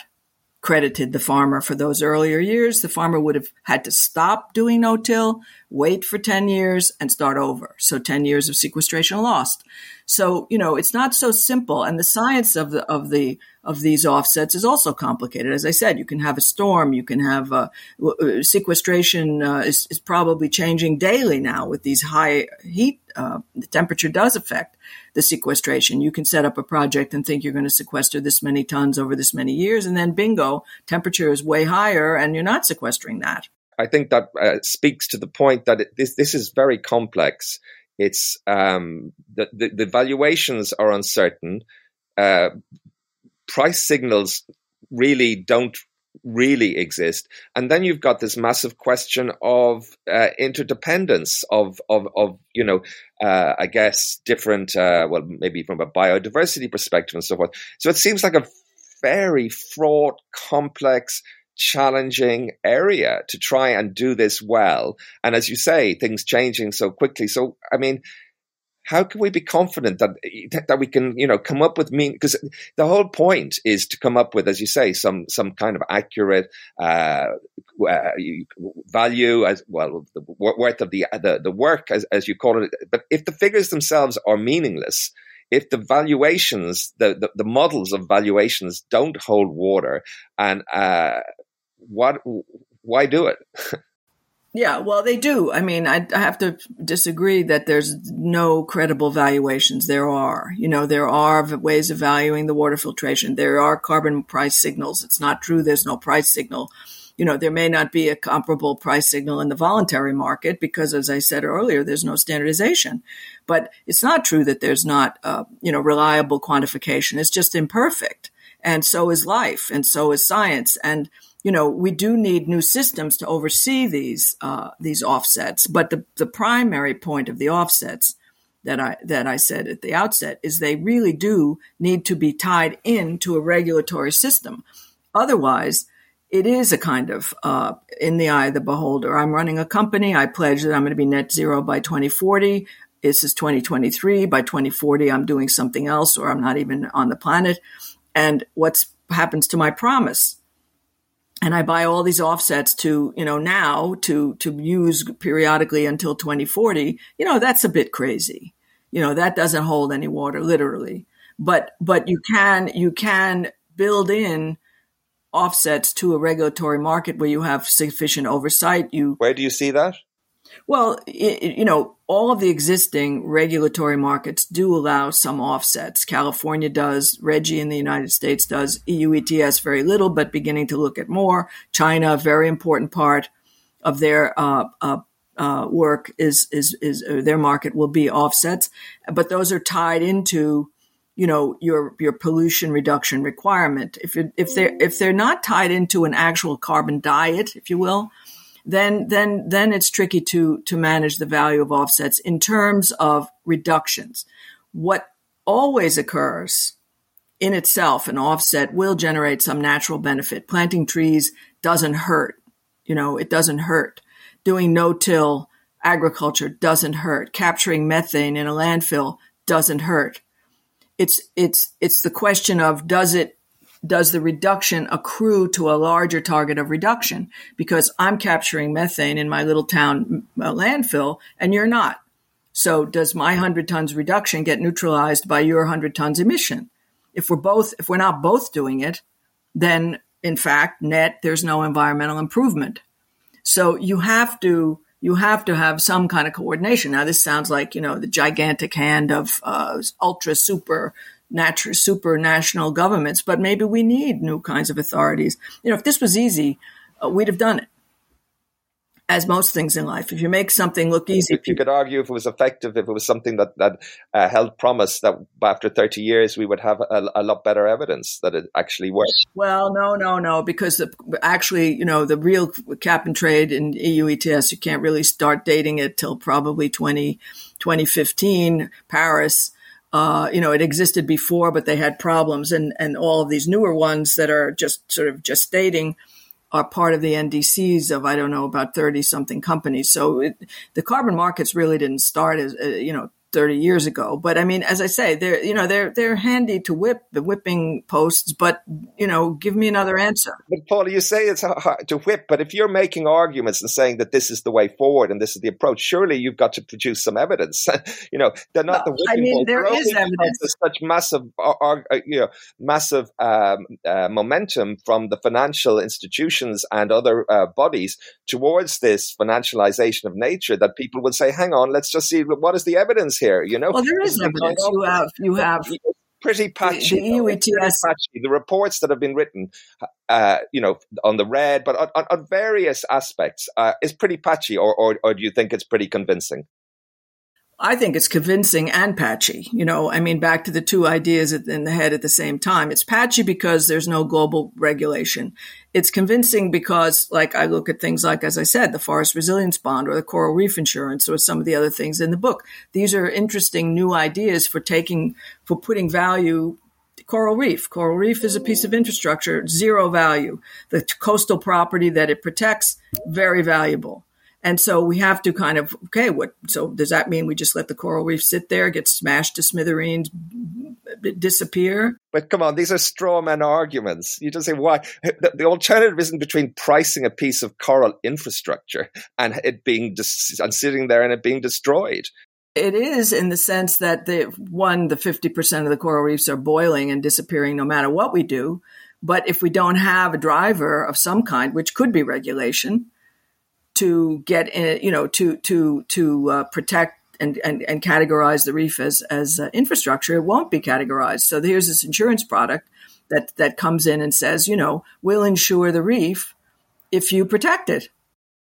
credited the farmer for those earlier years the farmer would have had to stop doing no-till wait for 10 years and start over. So 10 years of sequestration lost so you know it's not so simple and the science of the of the of these offsets is also complicated. As I said, you can have a storm, you can have uh, uh, sequestration uh, is, is, probably changing daily now with these high heat. Uh, the temperature does affect the sequestration. You can set up a project and think you're going to sequester this many tons over this many years, and then bingo, temperature is way higher, and you're not sequestering that. I think that uh, speaks to the point that it, this this is very complex. It's um, the, the, the valuations are uncertain. Uh, price signals really don't really exist. And then you've got this massive question of uh, interdependence of, of, of, you know, uh, I guess different, uh, well, maybe from a biodiversity perspective and so forth. So it seems like a very fraught, complex, challenging area to try and do this well. And as you say, things changing so quickly. So, I mean, how can we be confident that that we can you know come up with mean because the whole point is to come up with as you say some some kind of accurate uh, uh, value as well the worth of the the, the work as, as you call it but if the figures themselves are meaningless if the valuations the, the, the models of valuations don't hold water and uh, what why do it Yeah, well, they do. I mean, I, I, have to disagree that there's no credible valuations. There are, you know, there are ways of valuing the water filtration. There are carbon price signals. It's not true there's no price signal. You know, there may not be a comparable price signal in the voluntary market because, as I said earlier, there's no standardization. But it's not true that there's not, uh, you know, reliable quantification. It's just imperfect. And so is life, and so is science. And you know, we do need new systems to oversee these uh, these offsets. But the the primary point of the offsets that I that I said at the outset is they really do need to be tied into a regulatory system. Otherwise, it is a kind of uh, in the eye of the beholder. I'm running a company. I pledge that I'm going to be net zero by 2040. This is 2023. By 2040, I'm doing something else, or I'm not even on the planet. And what's happens to my promise? And I buy all these offsets to, you know, now to, to use periodically until 2040, you know, that's a bit crazy. You know, that doesn't hold any water literally. But, but you can, you can build in offsets to a regulatory market where you have sufficient oversight. You, where do you see that? Well, you know, all of the existing regulatory markets do allow some offsets. California does, RGGI in the United States does, EU ETS very little, but beginning to look at more. China, very important part of their uh, uh, uh, work is is is their market will be offsets, but those are tied into you know your your pollution reduction requirement. If if they're if they're not tied into an actual carbon diet, if you will, then then then it's tricky to to manage the value of offsets in terms of reductions. What always occurs in itself, an offset will generate some natural benefit. Planting trees doesn't hurt. You know, it doesn't hurt. Doing no-till agriculture doesn't hurt. Capturing methane in a landfill doesn't hurt. It's it's it's the question of does it does the reduction accrue to a larger target of reduction? Because I'm capturing methane in my little town uh, landfill and you're not. So does my 100 tons reduction get neutralized by your 100 tons emission? If we're both, if we're not both doing it, then in fact, net, there's no environmental improvement. So you have to, you have to have some kind of coordination. Now, this sounds like, you know, the gigantic hand of uh, ultra super natural super national governments, but maybe we need new kinds of authorities. You know, if this was easy, uh, we'd have done it. As most things in life, if you make something look easy, if you could argue if it was effective, if it was something that that uh, held promise, that after thirty years we would have a, a, lot better evidence that it actually worked. Well, no, no, no, because the, actually, you know, the real cap and trade in EU ETS, you can't really start dating it till probably 20, 2015, Paris uh, you know, it existed before, but they had problems, and and all of these newer ones that are just sort of gestating are part of the NDCs of I don't know about thirty something companies. So it, the carbon markets really didn't start as uh, you know 30 years ago. But I mean, as I say, they're, you know, they're, they're handy to whip the whipping posts, but, you know, give me another answer. But Paul, you say it's hard to whip, but if you're making arguments and saying that this is the way forward and this is the approach, surely you've got to produce some evidence. you know, they're not well, the whipping I mean, there is evidence. such massive, uh, uh, you know, massive um, uh, momentum from the financial institutions and other uh, bodies towards this financialization of nature that people would say, hang on, let's just see what is the evidence here. You know, well, there is evidence. You have you have pretty patchy. The, the ETS. Patchy. The reports that have been written, uh, you know, on the REDD, but on, on, on various aspects, uh, is pretty patchy. Or, or, or do you think it's pretty convincing? I think it's convincing and patchy. You know, I mean, back to the two ideas in the head at the same time. It's patchy because there's no global regulation. It's convincing because, like, I look at things like, as I said, the forest resilience bond or the coral reef insurance or some of the other things in the book. These are interesting new ideas for taking, for putting value coral reef. Coral reef is a piece of infrastructure, zero value. The coastal property that it protects, very valuable. And so we have to kind of, okay, what, so does that mean we just let the coral reef sit there, get smashed to smithereens, disappear? But come on, these are straw man arguments. You just say, why? The, the alternative isn't between pricing a piece of coral infrastructure and it being, dis- and sitting there and it being destroyed. It is in the sense that the one, the 50% of the coral reefs are boiling and disappearing no matter what we do. But if we don't have a driver of some kind, which could be regulation, to get in, you know, to to to uh, protect and, and, and categorize the reef as as uh, infrastructure, it won't be categorized. So here's this insurance product that that comes in and says, you know, we'll insure the reef if you protect it.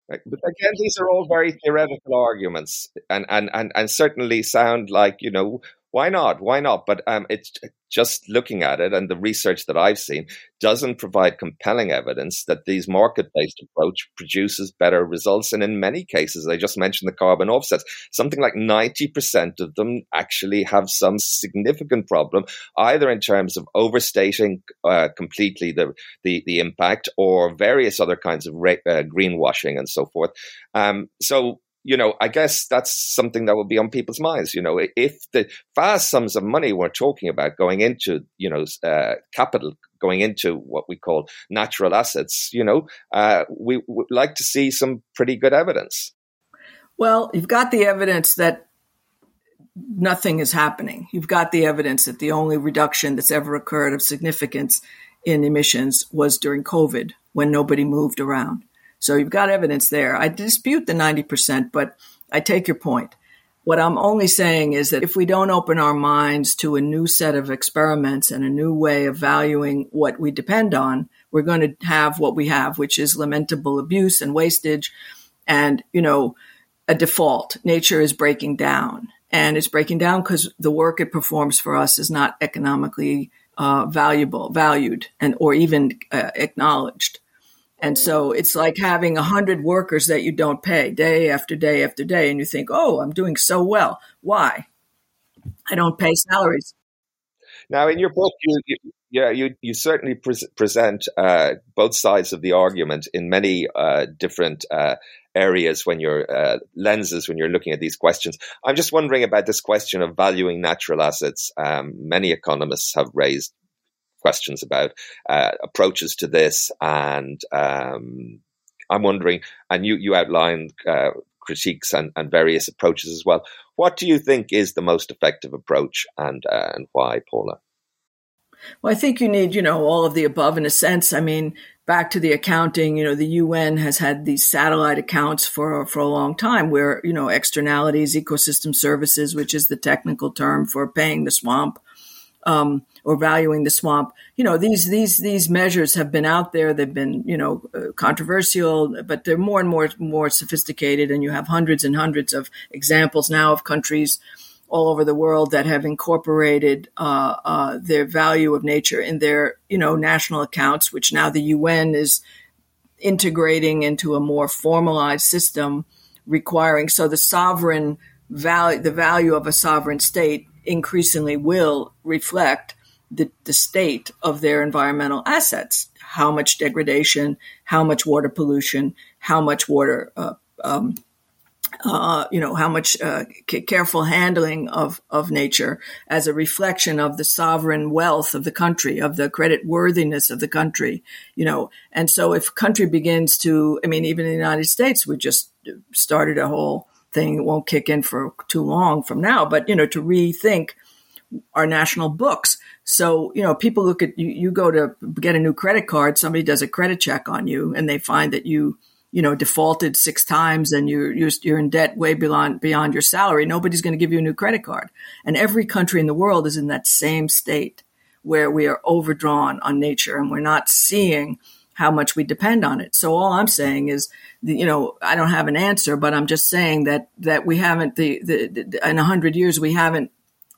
But again, these are all very theoretical arguments, and, and, and, and certainly sound like you know why not? Why not? But um, it's just looking at it and the research that I've seen doesn't provide compelling evidence that these market based approach produces better results. And in many cases, I just mentioned the carbon offsets, something like 90% of them actually have some significant problem, either in terms of overstating uh, completely the, the, the, impact or various other kinds of uh, greenwashing and so forth. Um, so you know, I guess that's something that will be on people's minds. You know, if the vast sums of money we're talking about going into, you know, uh, capital going into what we call natural assets, you know, uh, we would like to see some pretty good evidence. Well, you've got the evidence that nothing is happening. You've got the evidence that the only reduction that's ever occurred of significance in emissions was during COVID when nobody moved around. So you've got evidence there. I dispute the 90%, but I take your point. What I'm only saying is that if we don't open our minds to a new set of experiments and a new way of valuing what we depend on, we're going to have what we have, which is lamentable abuse and wastage and, you know, a default. Nature is breaking down and it's breaking down because the work it performs for us is not economically uh, valuable, valued and, or even uh, acknowledged. And so it's like having a hundred workers that you don't pay day after day after day. And you think, oh, I'm doing so well. Why? I don't pay salaries. Now, in your book, you, you yeah, you you certainly pre- present uh, both sides of the argument in many uh, different uh, areas when you're uh, lenses when you're looking at these questions. I'm just wondering about this question of valuing natural assets. Um, many economists have raised questions about uh, approaches to this, and um, I'm wondering. And you you outlined uh, critiques and, and various approaches as well. What do you think is the most effective approach, and and why, Paula? Well, I think you need, you know, all of the above in a sense. I mean, back to the accounting, you know, the UN has had these satellite accounts for for a long time where, you know, externalities, ecosystem services, which is the technical term for paying the swamp, um, or valuing the swamp. You know, these these these measures have been out there. They've been, you know, uh, controversial, but they're more and more more sophisticated. And you have hundreds and hundreds of examples now of countries all over the world that have incorporated uh, uh, their value of nature in their you know national accounts, which now the UN is integrating into a more formalized system, requiring so the sovereign value the value of a sovereign state increasingly will reflect the, the state of their environmental assets how much degradation how much water pollution how much water uh, um, uh, you know, how much uh, c- careful handling of, of nature as a reflection of the sovereign wealth of the country, of the credit worthiness of the country, you know. And so if country begins to, I mean, even in the United States, we just started a whole thing. It won't kick in for too long from now, but, you know, to rethink our national books. So, you know, people look at you, you go to get a new credit card, somebody does a credit check on you and they find that you, you know, defaulted six times and you're, you're, in debt way beyond, beyond your salary, nobody's going to give you a new credit card. And every country in the world is in that same state where we are overdrawn on nature and we're not seeing how much we depend on it. So all I'm saying is, you know, I don't have an answer, but I'm just saying that, that we haven't the, the, the in a hundred years, we haven't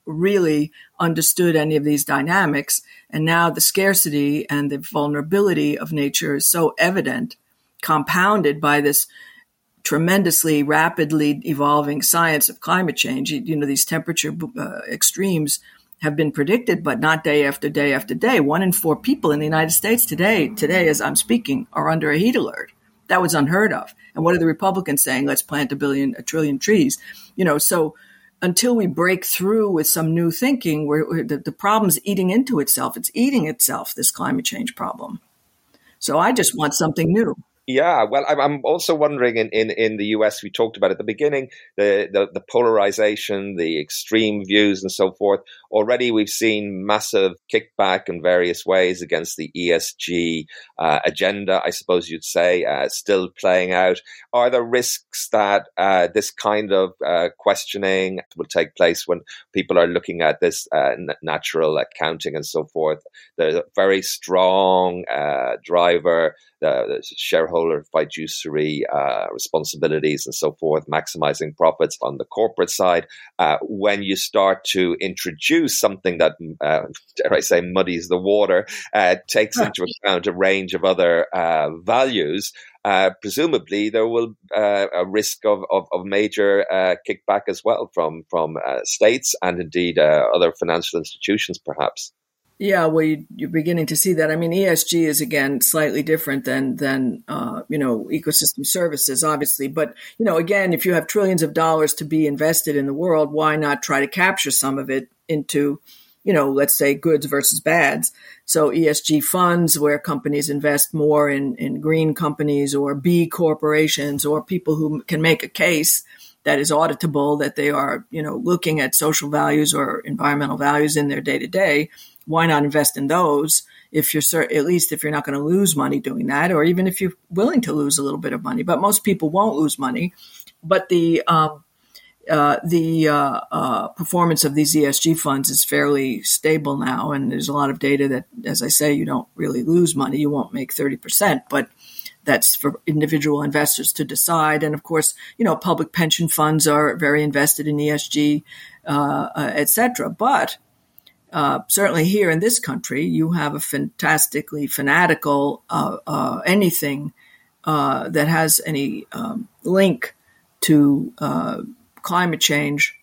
really understood any of these dynamics. And now the scarcity and the vulnerability of nature is so evident compounded by this tremendously rapidly evolving science of climate change. You know, these temperature uh, extremes have been predicted, but not day after day after day. One in four people in the United States today, today as I'm speaking, are under a heat alert. That was unheard of. And what are the Republicans saying? Let's plant a billion, a trillion trees. You know, so until we break through with some new thinking, where the, the problem's eating into itself. It's eating itself. This climate change problem. So I just want something new. Yeah, well, I'm also wondering in, in, in the US, we talked about at the beginning, the, the, the, polarization, the extreme views, and so forth. Already we've seen massive kickback in various ways against the ESG uh, agenda, I suppose you'd say, uh, still playing out. Are there risks that uh, this kind of uh, questioning will take place when people are looking at this uh, natural accounting and so forth? There's a very strong uh, driver the, shareholder fiduciary responsibilities and so forth, maximizing profits on the corporate side. When you start to introduce something that, uh, dare I say, muddies the water, uh, takes into account a range of other uh, values. Uh, presumably, there will uh, a risk of, of, of major uh, kickback as well from from states and indeed other financial institutions, perhaps. Yeah, well, you, are beginning to see that. I mean, ESG is again slightly different than than uh, you know ecosystem services, obviously. But you know, again, if you have trillions of dollars to be invested in the world, why not try to capture some of it into, you know, let's say goods versus bads. So ESG funds, where companies invest more in in green companies or B corporations or people who can make a case that is auditable that they are, you know, looking at social values or environmental values in their day to day why not invest in those if you're at least if you're not going to lose money doing that, or even if you're willing to lose a little bit of money. But most people won't lose money. But the um, uh, the uh, uh, performance of these ESG funds is fairly stable now, and there's a lot of data that, as I say, you don't really lose money. You won't make thirty percent, but that's for individual investors to decide. And of course, you know, public pension funds are very invested in ESG, uh, uh, et cetera. But uh, certainly here in this country, you have a fantastically fanatical uh, uh, anything uh, that has any um, link to uh, climate change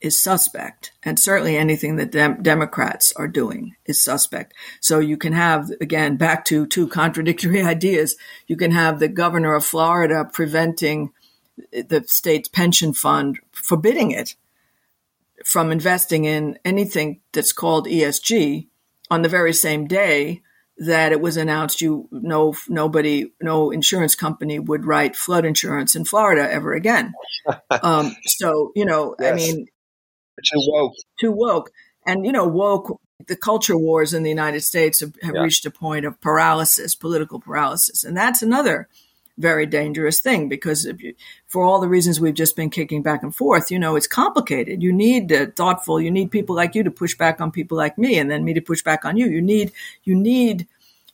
is suspect, and certainly anything that dem- Democrats are doing is suspect. So you can have, again, back to two contradictory ideas. You can have the governor of Florida preventing the state's pension fund, forbidding it from investing in anything that's called ESG on the very same day that it was announced you no nobody no insurance company would write flood insurance in Florida ever again. um, so you know, yes. I mean, too woke, too woke, and you know, woke. The culture wars in the United States have, have yeah. reached a point of paralysis, political paralysis, and that's another very dangerous thing because you, for all the reasons we've just been kicking back and forth, you know, it's complicated. You need uh, thoughtful, you need people like you to push back on people like me and then me to push back on you. You need, you need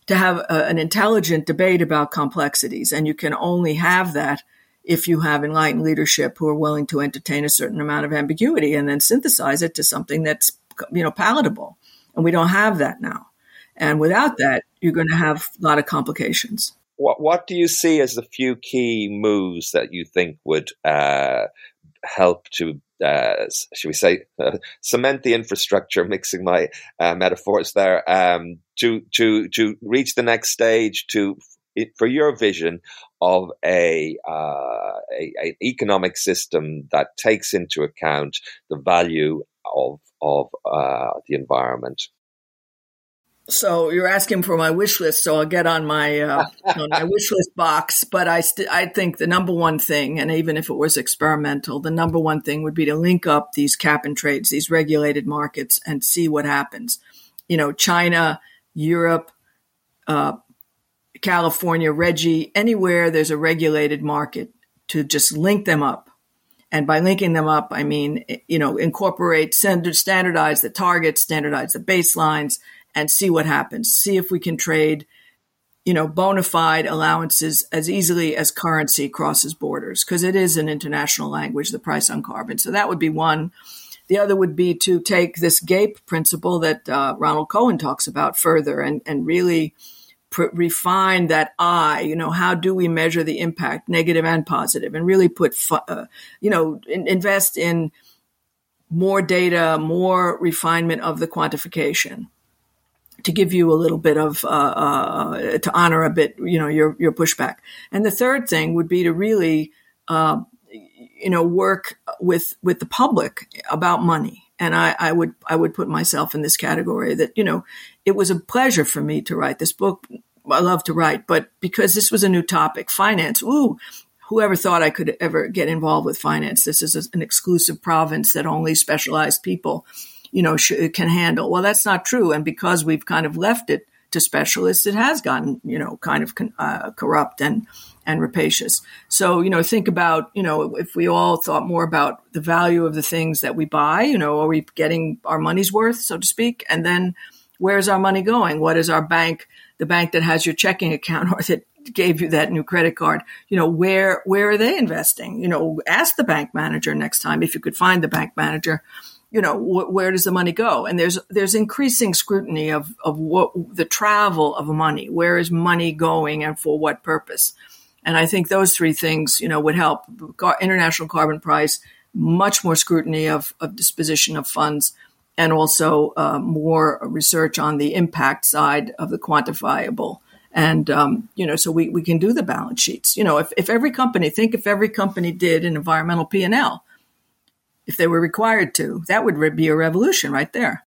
to have a, an intelligent debate about complexities. And you can only have that if you have enlightened leadership who are willing to entertain a certain amount of ambiguity and then synthesize it to something that's, you know, palatable. And we don't have that now. And without that, you're going to have a lot of complications what what do you see as the few key moves that you think would uh, help to uh, should we say uh, cement the infrastructure mixing my uh, metaphors there um, to to to reach the next stage to for your vision of a, uh, a, a economic system that takes into account the value of of uh, the environment so you're asking for my wish list, so I'll get on my uh, on my wish list box. But I st- I think the number one thing, and even if it was experimental, the number one thing would be to link up these cap and trades, these regulated markets, and see what happens. You know, China, Europe, uh, California, RGGI, anywhere there's a regulated market, to just link them up. And by linking them up, I mean you know incorporate standardize the targets, standardize the baselines and see what happens. See if we can trade, you know, bona fide allowances as easily as currency crosses borders, because it is an international language, the price on carbon. So that would be one. The other would be to take this GAPE principle that uh, Ronald Cohen talks about further and, and really pr- refine that I, you know, how do we measure the impact, negative and positive, and really put, fu- uh, you know, in- invest in more data, more refinement of the quantification to give you a little bit of uh, uh, to honor a bit, you know, your your pushback. And the third thing would be to really, uh, you know, work with with the public about money. And I, I would I would put myself in this category that you know it was a pleasure for me to write this book. I love to write, but because this was a new topic, finance. Ooh, whoever thought I could ever get involved with finance? This is an exclusive province that only specialized people you know, sh- can handle. Well, that's not true. And because we've kind of left it to specialists, it has gotten, you know, kind of con- uh, corrupt and, and rapacious. So, you know, think about, you know, if we all thought more about the value of the things that we buy, you know, are we getting our money's worth, so to speak? And then where's our money going? What is our bank, the bank that has your checking account or that gave you that new credit card, you know, where, where are they investing? You know, ask the bank manager next time if you could find the bank manager you know wh- where does the money go? And there's there's increasing scrutiny of of what the travel of money where is money going and for what purpose? And i think those three things you know would help. International carbon price much more scrutiny of, of disposition of funds and also uh, more research on the impact side of the quantifiable. And um, you know so we, we can do the balance sheets. You know if, if every company think if every company did an environmental p&l if they were required to. That would be a revolution right there.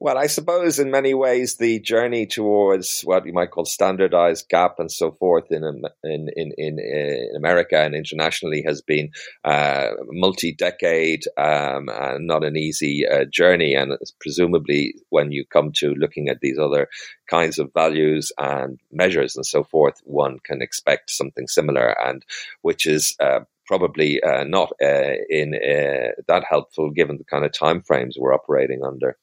Well, I suppose in many ways the journey towards what you might call standardized GAAP and so forth in in in in, in America and internationally has been uh, multi-decade um, and not an easy uh, journey. And presumably, when you come to looking at these other kinds of values and measures and so forth, one can expect something similar, and which is uh, probably uh, not uh, in uh, that helpful given the kind of time frames we're operating under.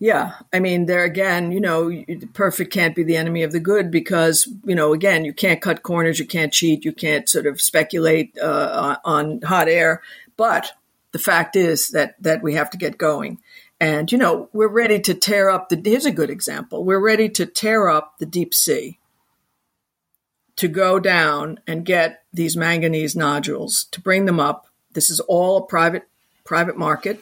Yeah, I mean, there again, you know, perfect can't be the enemy of the good because, you know, again, you can't cut corners, you can't cheat, you can't sort of speculate uh, on hot air. But the fact is that that we have to get going. And you know, we're ready to tear up the here's a good example. We're ready to tear up the deep sea to go down and get these manganese nodules to bring them up. This is all a private private market.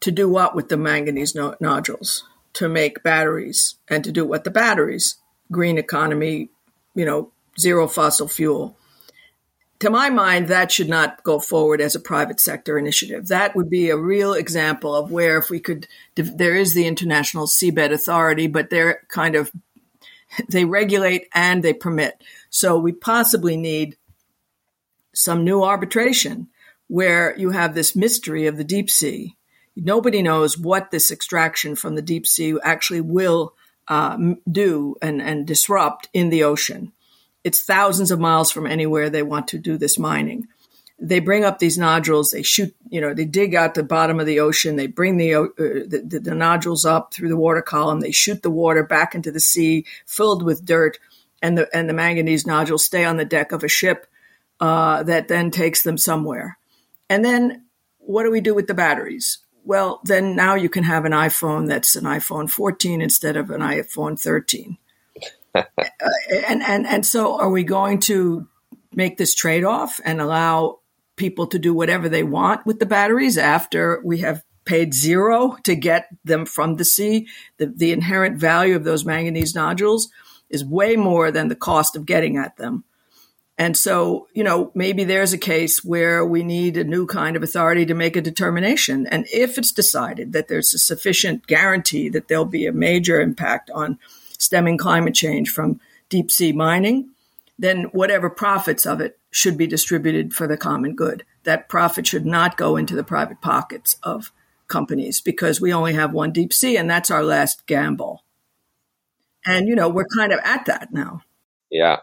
To do what with the manganese no- nodules? To make batteries and to do what the batteries? Green economy, you know, zero fossil fuel. To my mind, that should not go forward as a private sector initiative. That would be a real example of where, if we could, there is the International Seabed Authority, but they're kind of they regulate and they permit. So we possibly need some new arbitration where you have this mystery of the deep sea. Nobody knows what this extraction from the deep sea actually will uh, do and, and disrupt in the ocean. It's thousands of miles from anywhere they want to do this mining they bring up these nodules. They shoot, you know, they dig out the bottom of the ocean. They bring the, uh, the, the, the nodules up through the water column. They shoot the water back into the sea, filled with dirt, and the and the manganese nodules stay on the deck of a ship uh, that then takes them somewhere. And then what do we do with the batteries? Well, then now you can have an iPhone that's an iPhone 14 instead of an iPhone 13. uh, and and and so, are we going to make this trade off and allow people to do whatever they want with the batteries after we have paid zero to get them from the sea. The, the inherent value of those manganese nodules is way more than the cost of getting at them. And so, you know, maybe there's a case where we need a new kind of authority to make a determination. And if it's decided that there's a sufficient guarantee that there'll be a major impact on stemming climate change from deep sea mining, then whatever profits of it should be distributed for the common good. That profit should not go into the private pockets of companies because we only have one deep sea and that's our last gamble. And, you know, we're kind of at that now. Yeah.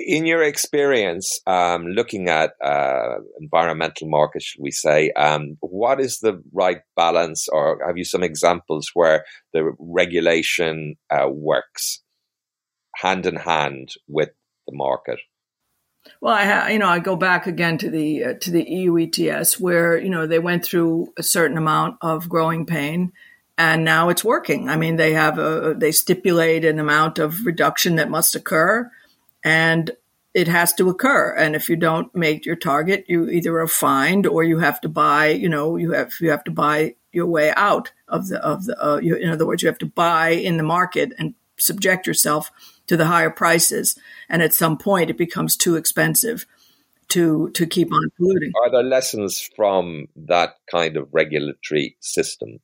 In your experience, um, looking at uh, environmental markets, should we say, um, what is the right balance, or have you some examples where the regulation uh, works hand in hand with the market? Well, I ha- you know I go back again to the uh, to the EU ETS where you know they went through a certain amount of growing pain, and now it's working. I mean, they have a they stipulate an amount of reduction that must occur, and it has to occur. And if you don't make your target, you either are fined or you have to buy. You know, you have you have to buy your way out of the of the. Uh, you, in other words, you have to buy in the market and subject yourself to the higher prices. And at some point, it becomes too expensive to to keep on polluting. Are there lessons from that kind of regulatory system?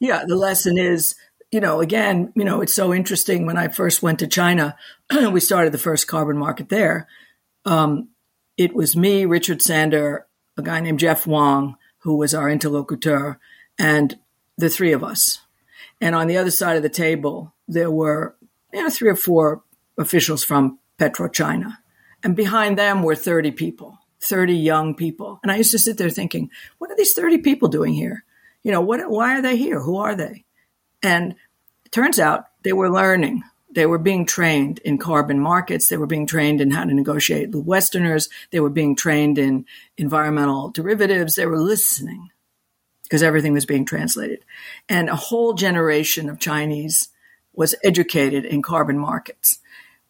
Yeah, the lesson is, you know, again, you know, it's so interesting. When I first went to China, we started the first carbon market there. Um, it was me, Richard Sandor, a guy named Jeff Wong, who was our interlocutor, and the three of us. And on the other side of the table, there were you know, three or four officials from PetroChina. And behind them were 30 people, 30 young people. And I used to sit there thinking, what are these 30 people doing here? You know, what, why are they here? Who are they? And it turns out they were learning. They were being trained in carbon markets. They were being trained in how to negotiate with Westerners. They were being trained in environmental derivatives. They were listening because everything was being translated. And a whole generation of Chinese was educated in carbon markets.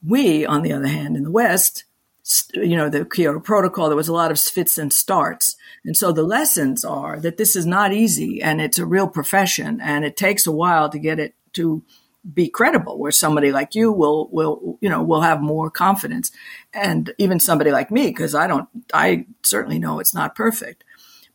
We, on the other hand, in the West, you know, the Kyoto Protocol, there was a lot of fits and starts. And so the lessons are that this is not easy and it's a real profession and it takes a while to get it to be credible where somebody like you will will you know will have more confidence and even somebody like me because i don't i certainly know it's not perfect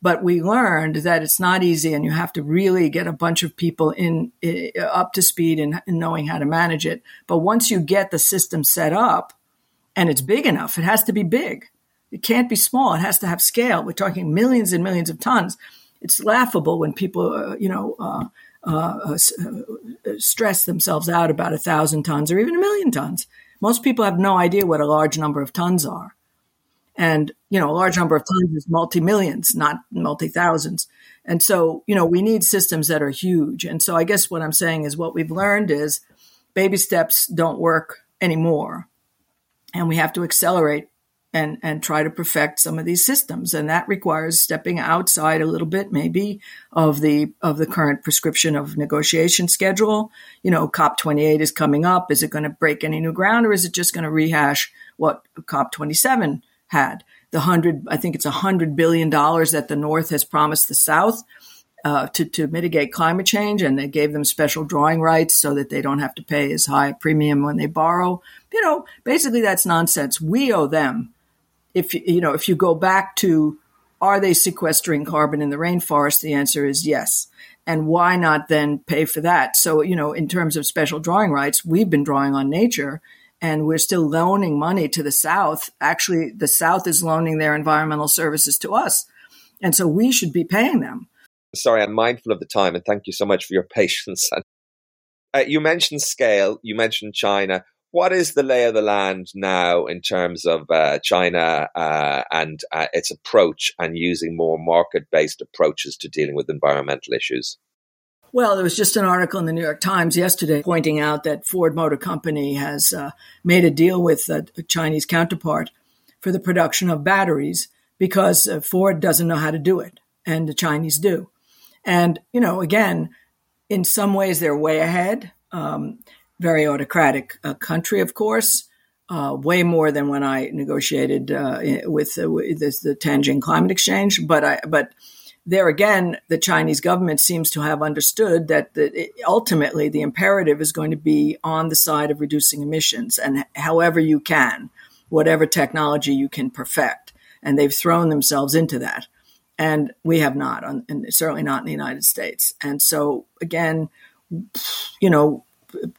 but we learned that it's not easy and you have to really get a bunch of people in, in up to speed in knowing how to manage it. But once you get the system set up and it's big enough, it has to be big. It can't be small. It has to have scale. We're talking millions and millions of tons. It's laughable when people, uh, you know, uh, uh, uh, uh stress themselves out about a thousand tons or even a million tons. Most people have no idea what a large number of tons are. And, you know, a large number of times is multi millions, not multi thousands. And so, you know, we need systems that are huge. And so I guess what I'm saying is what we've learned is baby steps don't work anymore. And we have to accelerate and and try to perfect some of these systems and that requires stepping outside a little bit maybe of the of the current prescription of negotiation schedule you know cop 28 is coming up is it going to break any new ground or is it just going to rehash what cop 27 had. The 100 i think it's a 100 billion dollars that the north has promised the south uh, to, to mitigate climate change, and they gave them special drawing rights so that they don't have to pay as high a premium when they borrow. You know, basically that's nonsense. We owe them. If you know if you go back to are they sequestering carbon in the rainforest? The answer is yes. And why not then pay for that? So you know in terms of special drawing rights we've been drawing on nature and we're still loaning money to the south. Actually the south is loaning their environmental services to us. And so we should be paying them. Sorry i'm mindful of the time and thank you so much for your patience. Uh, you mentioned scale you mentioned china. What is the lay of the land now in terms of uh, China uh, and uh, its approach and using more market based approaches to dealing with environmental issues? Well, there was just an article in the New York Times yesterday pointing out that Ford Motor Company has uh, made a deal with a Chinese counterpart for the production of batteries because uh, Ford doesn't know how to do it, and the Chinese do. And, you know, again, in some ways they're way ahead. Um, very autocratic uh, country, of course, uh, way more than when I negotiated uh, with, uh, the Tianjin Climate Exchange. But I, but there again, the Chinese government seems to have understood that the, ultimately the imperative is going to be on the side of reducing emissions, and however you can, whatever technology you can perfect, and they've thrown themselves into that. And we have not, and certainly not in the United States. And so, again, you know,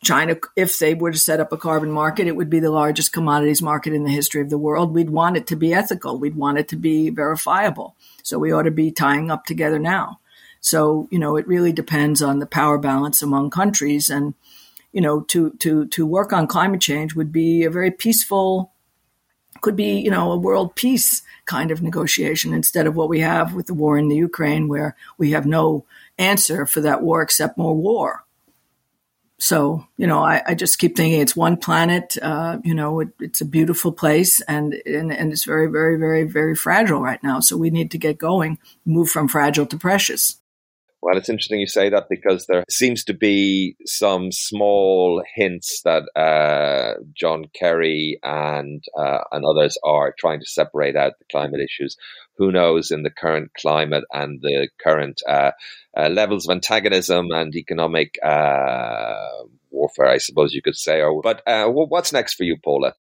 China, if they were to set up a carbon market, it would be the largest commodities market in the history of the world. We'd want it to be ethical. We'd want it to be verifiable. So we ought to be tying up together now. So, you know, it really depends on the power balance among countries. And, you know, to, to, to work on climate change would be a very peaceful, could be, you know, a world peace kind of negotiation instead of what we have with the war in the Ukraine, where we have no answer for that war except more war. So, you know, I, I, just keep thinking it's one planet. Uh, you know, it, it's a beautiful place and, and, and it's very, very, very, very fragile right now. So we need to get going, move from fragile to precious. Well, it's interesting you say that because there seems to be some small hints that uh, John Kerry and uh, and others are trying to separate out the climate issues. Who knows in the current climate and the current uh, uh levels of antagonism and economic uh, warfare, I suppose you could say. But uh, what's next for you, Paula?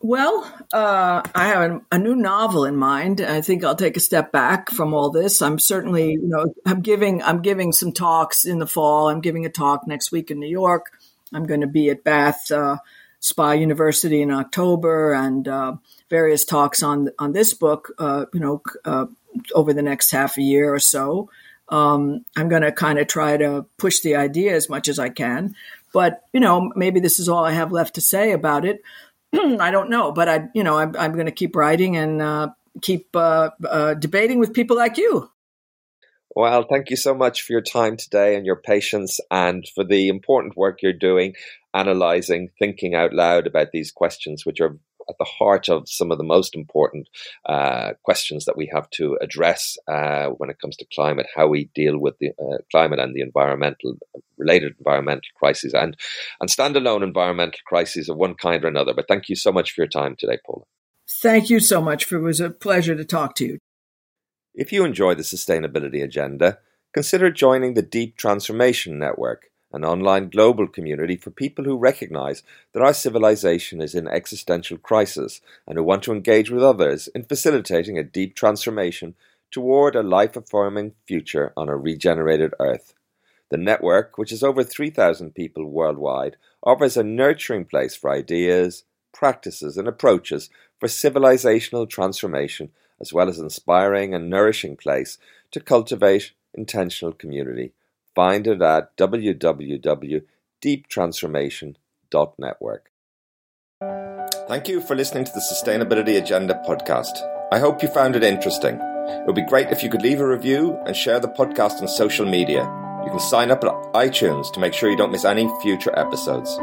Well, uh, I have a, a, new novel in mind. I think I'll take a step back from all this. I'm certainly, you know, I'm giving I'm giving some talks in the fall. I'm giving a talk next week in New York. I'm going to be at Bath uh, Spa University in October, and uh, various talks on on this book. Uh, you know, uh, over the next half a year or so. Um, I'm going to kind of try to push the idea as much as I can. But you know, maybe this is all I have left to say about it. I don't know, but I, you know, I'm, I'm going to keep writing and uh, keep uh, uh, debating with people like you. Well, thank you so much for your time today and your patience and for the important work you're doing, analyzing, thinking out loud about these questions, which are at the heart of some of the most important uh, questions that we have to address uh, when it comes to climate, how we deal with the uh, climate and the environmental related environmental crises and and standalone environmental crises of one kind or another. But thank you so much for your time today, Paula. Thank you so much. For, it was a pleasure to talk to you. If you enjoy the sustainability agenda, consider joining the Deep Transformation Network an online global community for people who recognize that our civilization is in existential crisis and who want to engage with others in facilitating a deep transformation toward a life affirming future on a regenerated Earth. The network, which is over 3,000 people worldwide, offers a nurturing place for ideas, practices, and approaches for civilizational transformation, as well as inspiring and nourishing place to cultivate intentional community find it at www.deeptransformation.network. Thank you for listening to the Sustainability Agenda podcast. I hope you found it interesting. It would be great if you could leave a review and share the podcast on social media. You can sign up at iTunes to make sure you don't miss any future episodes.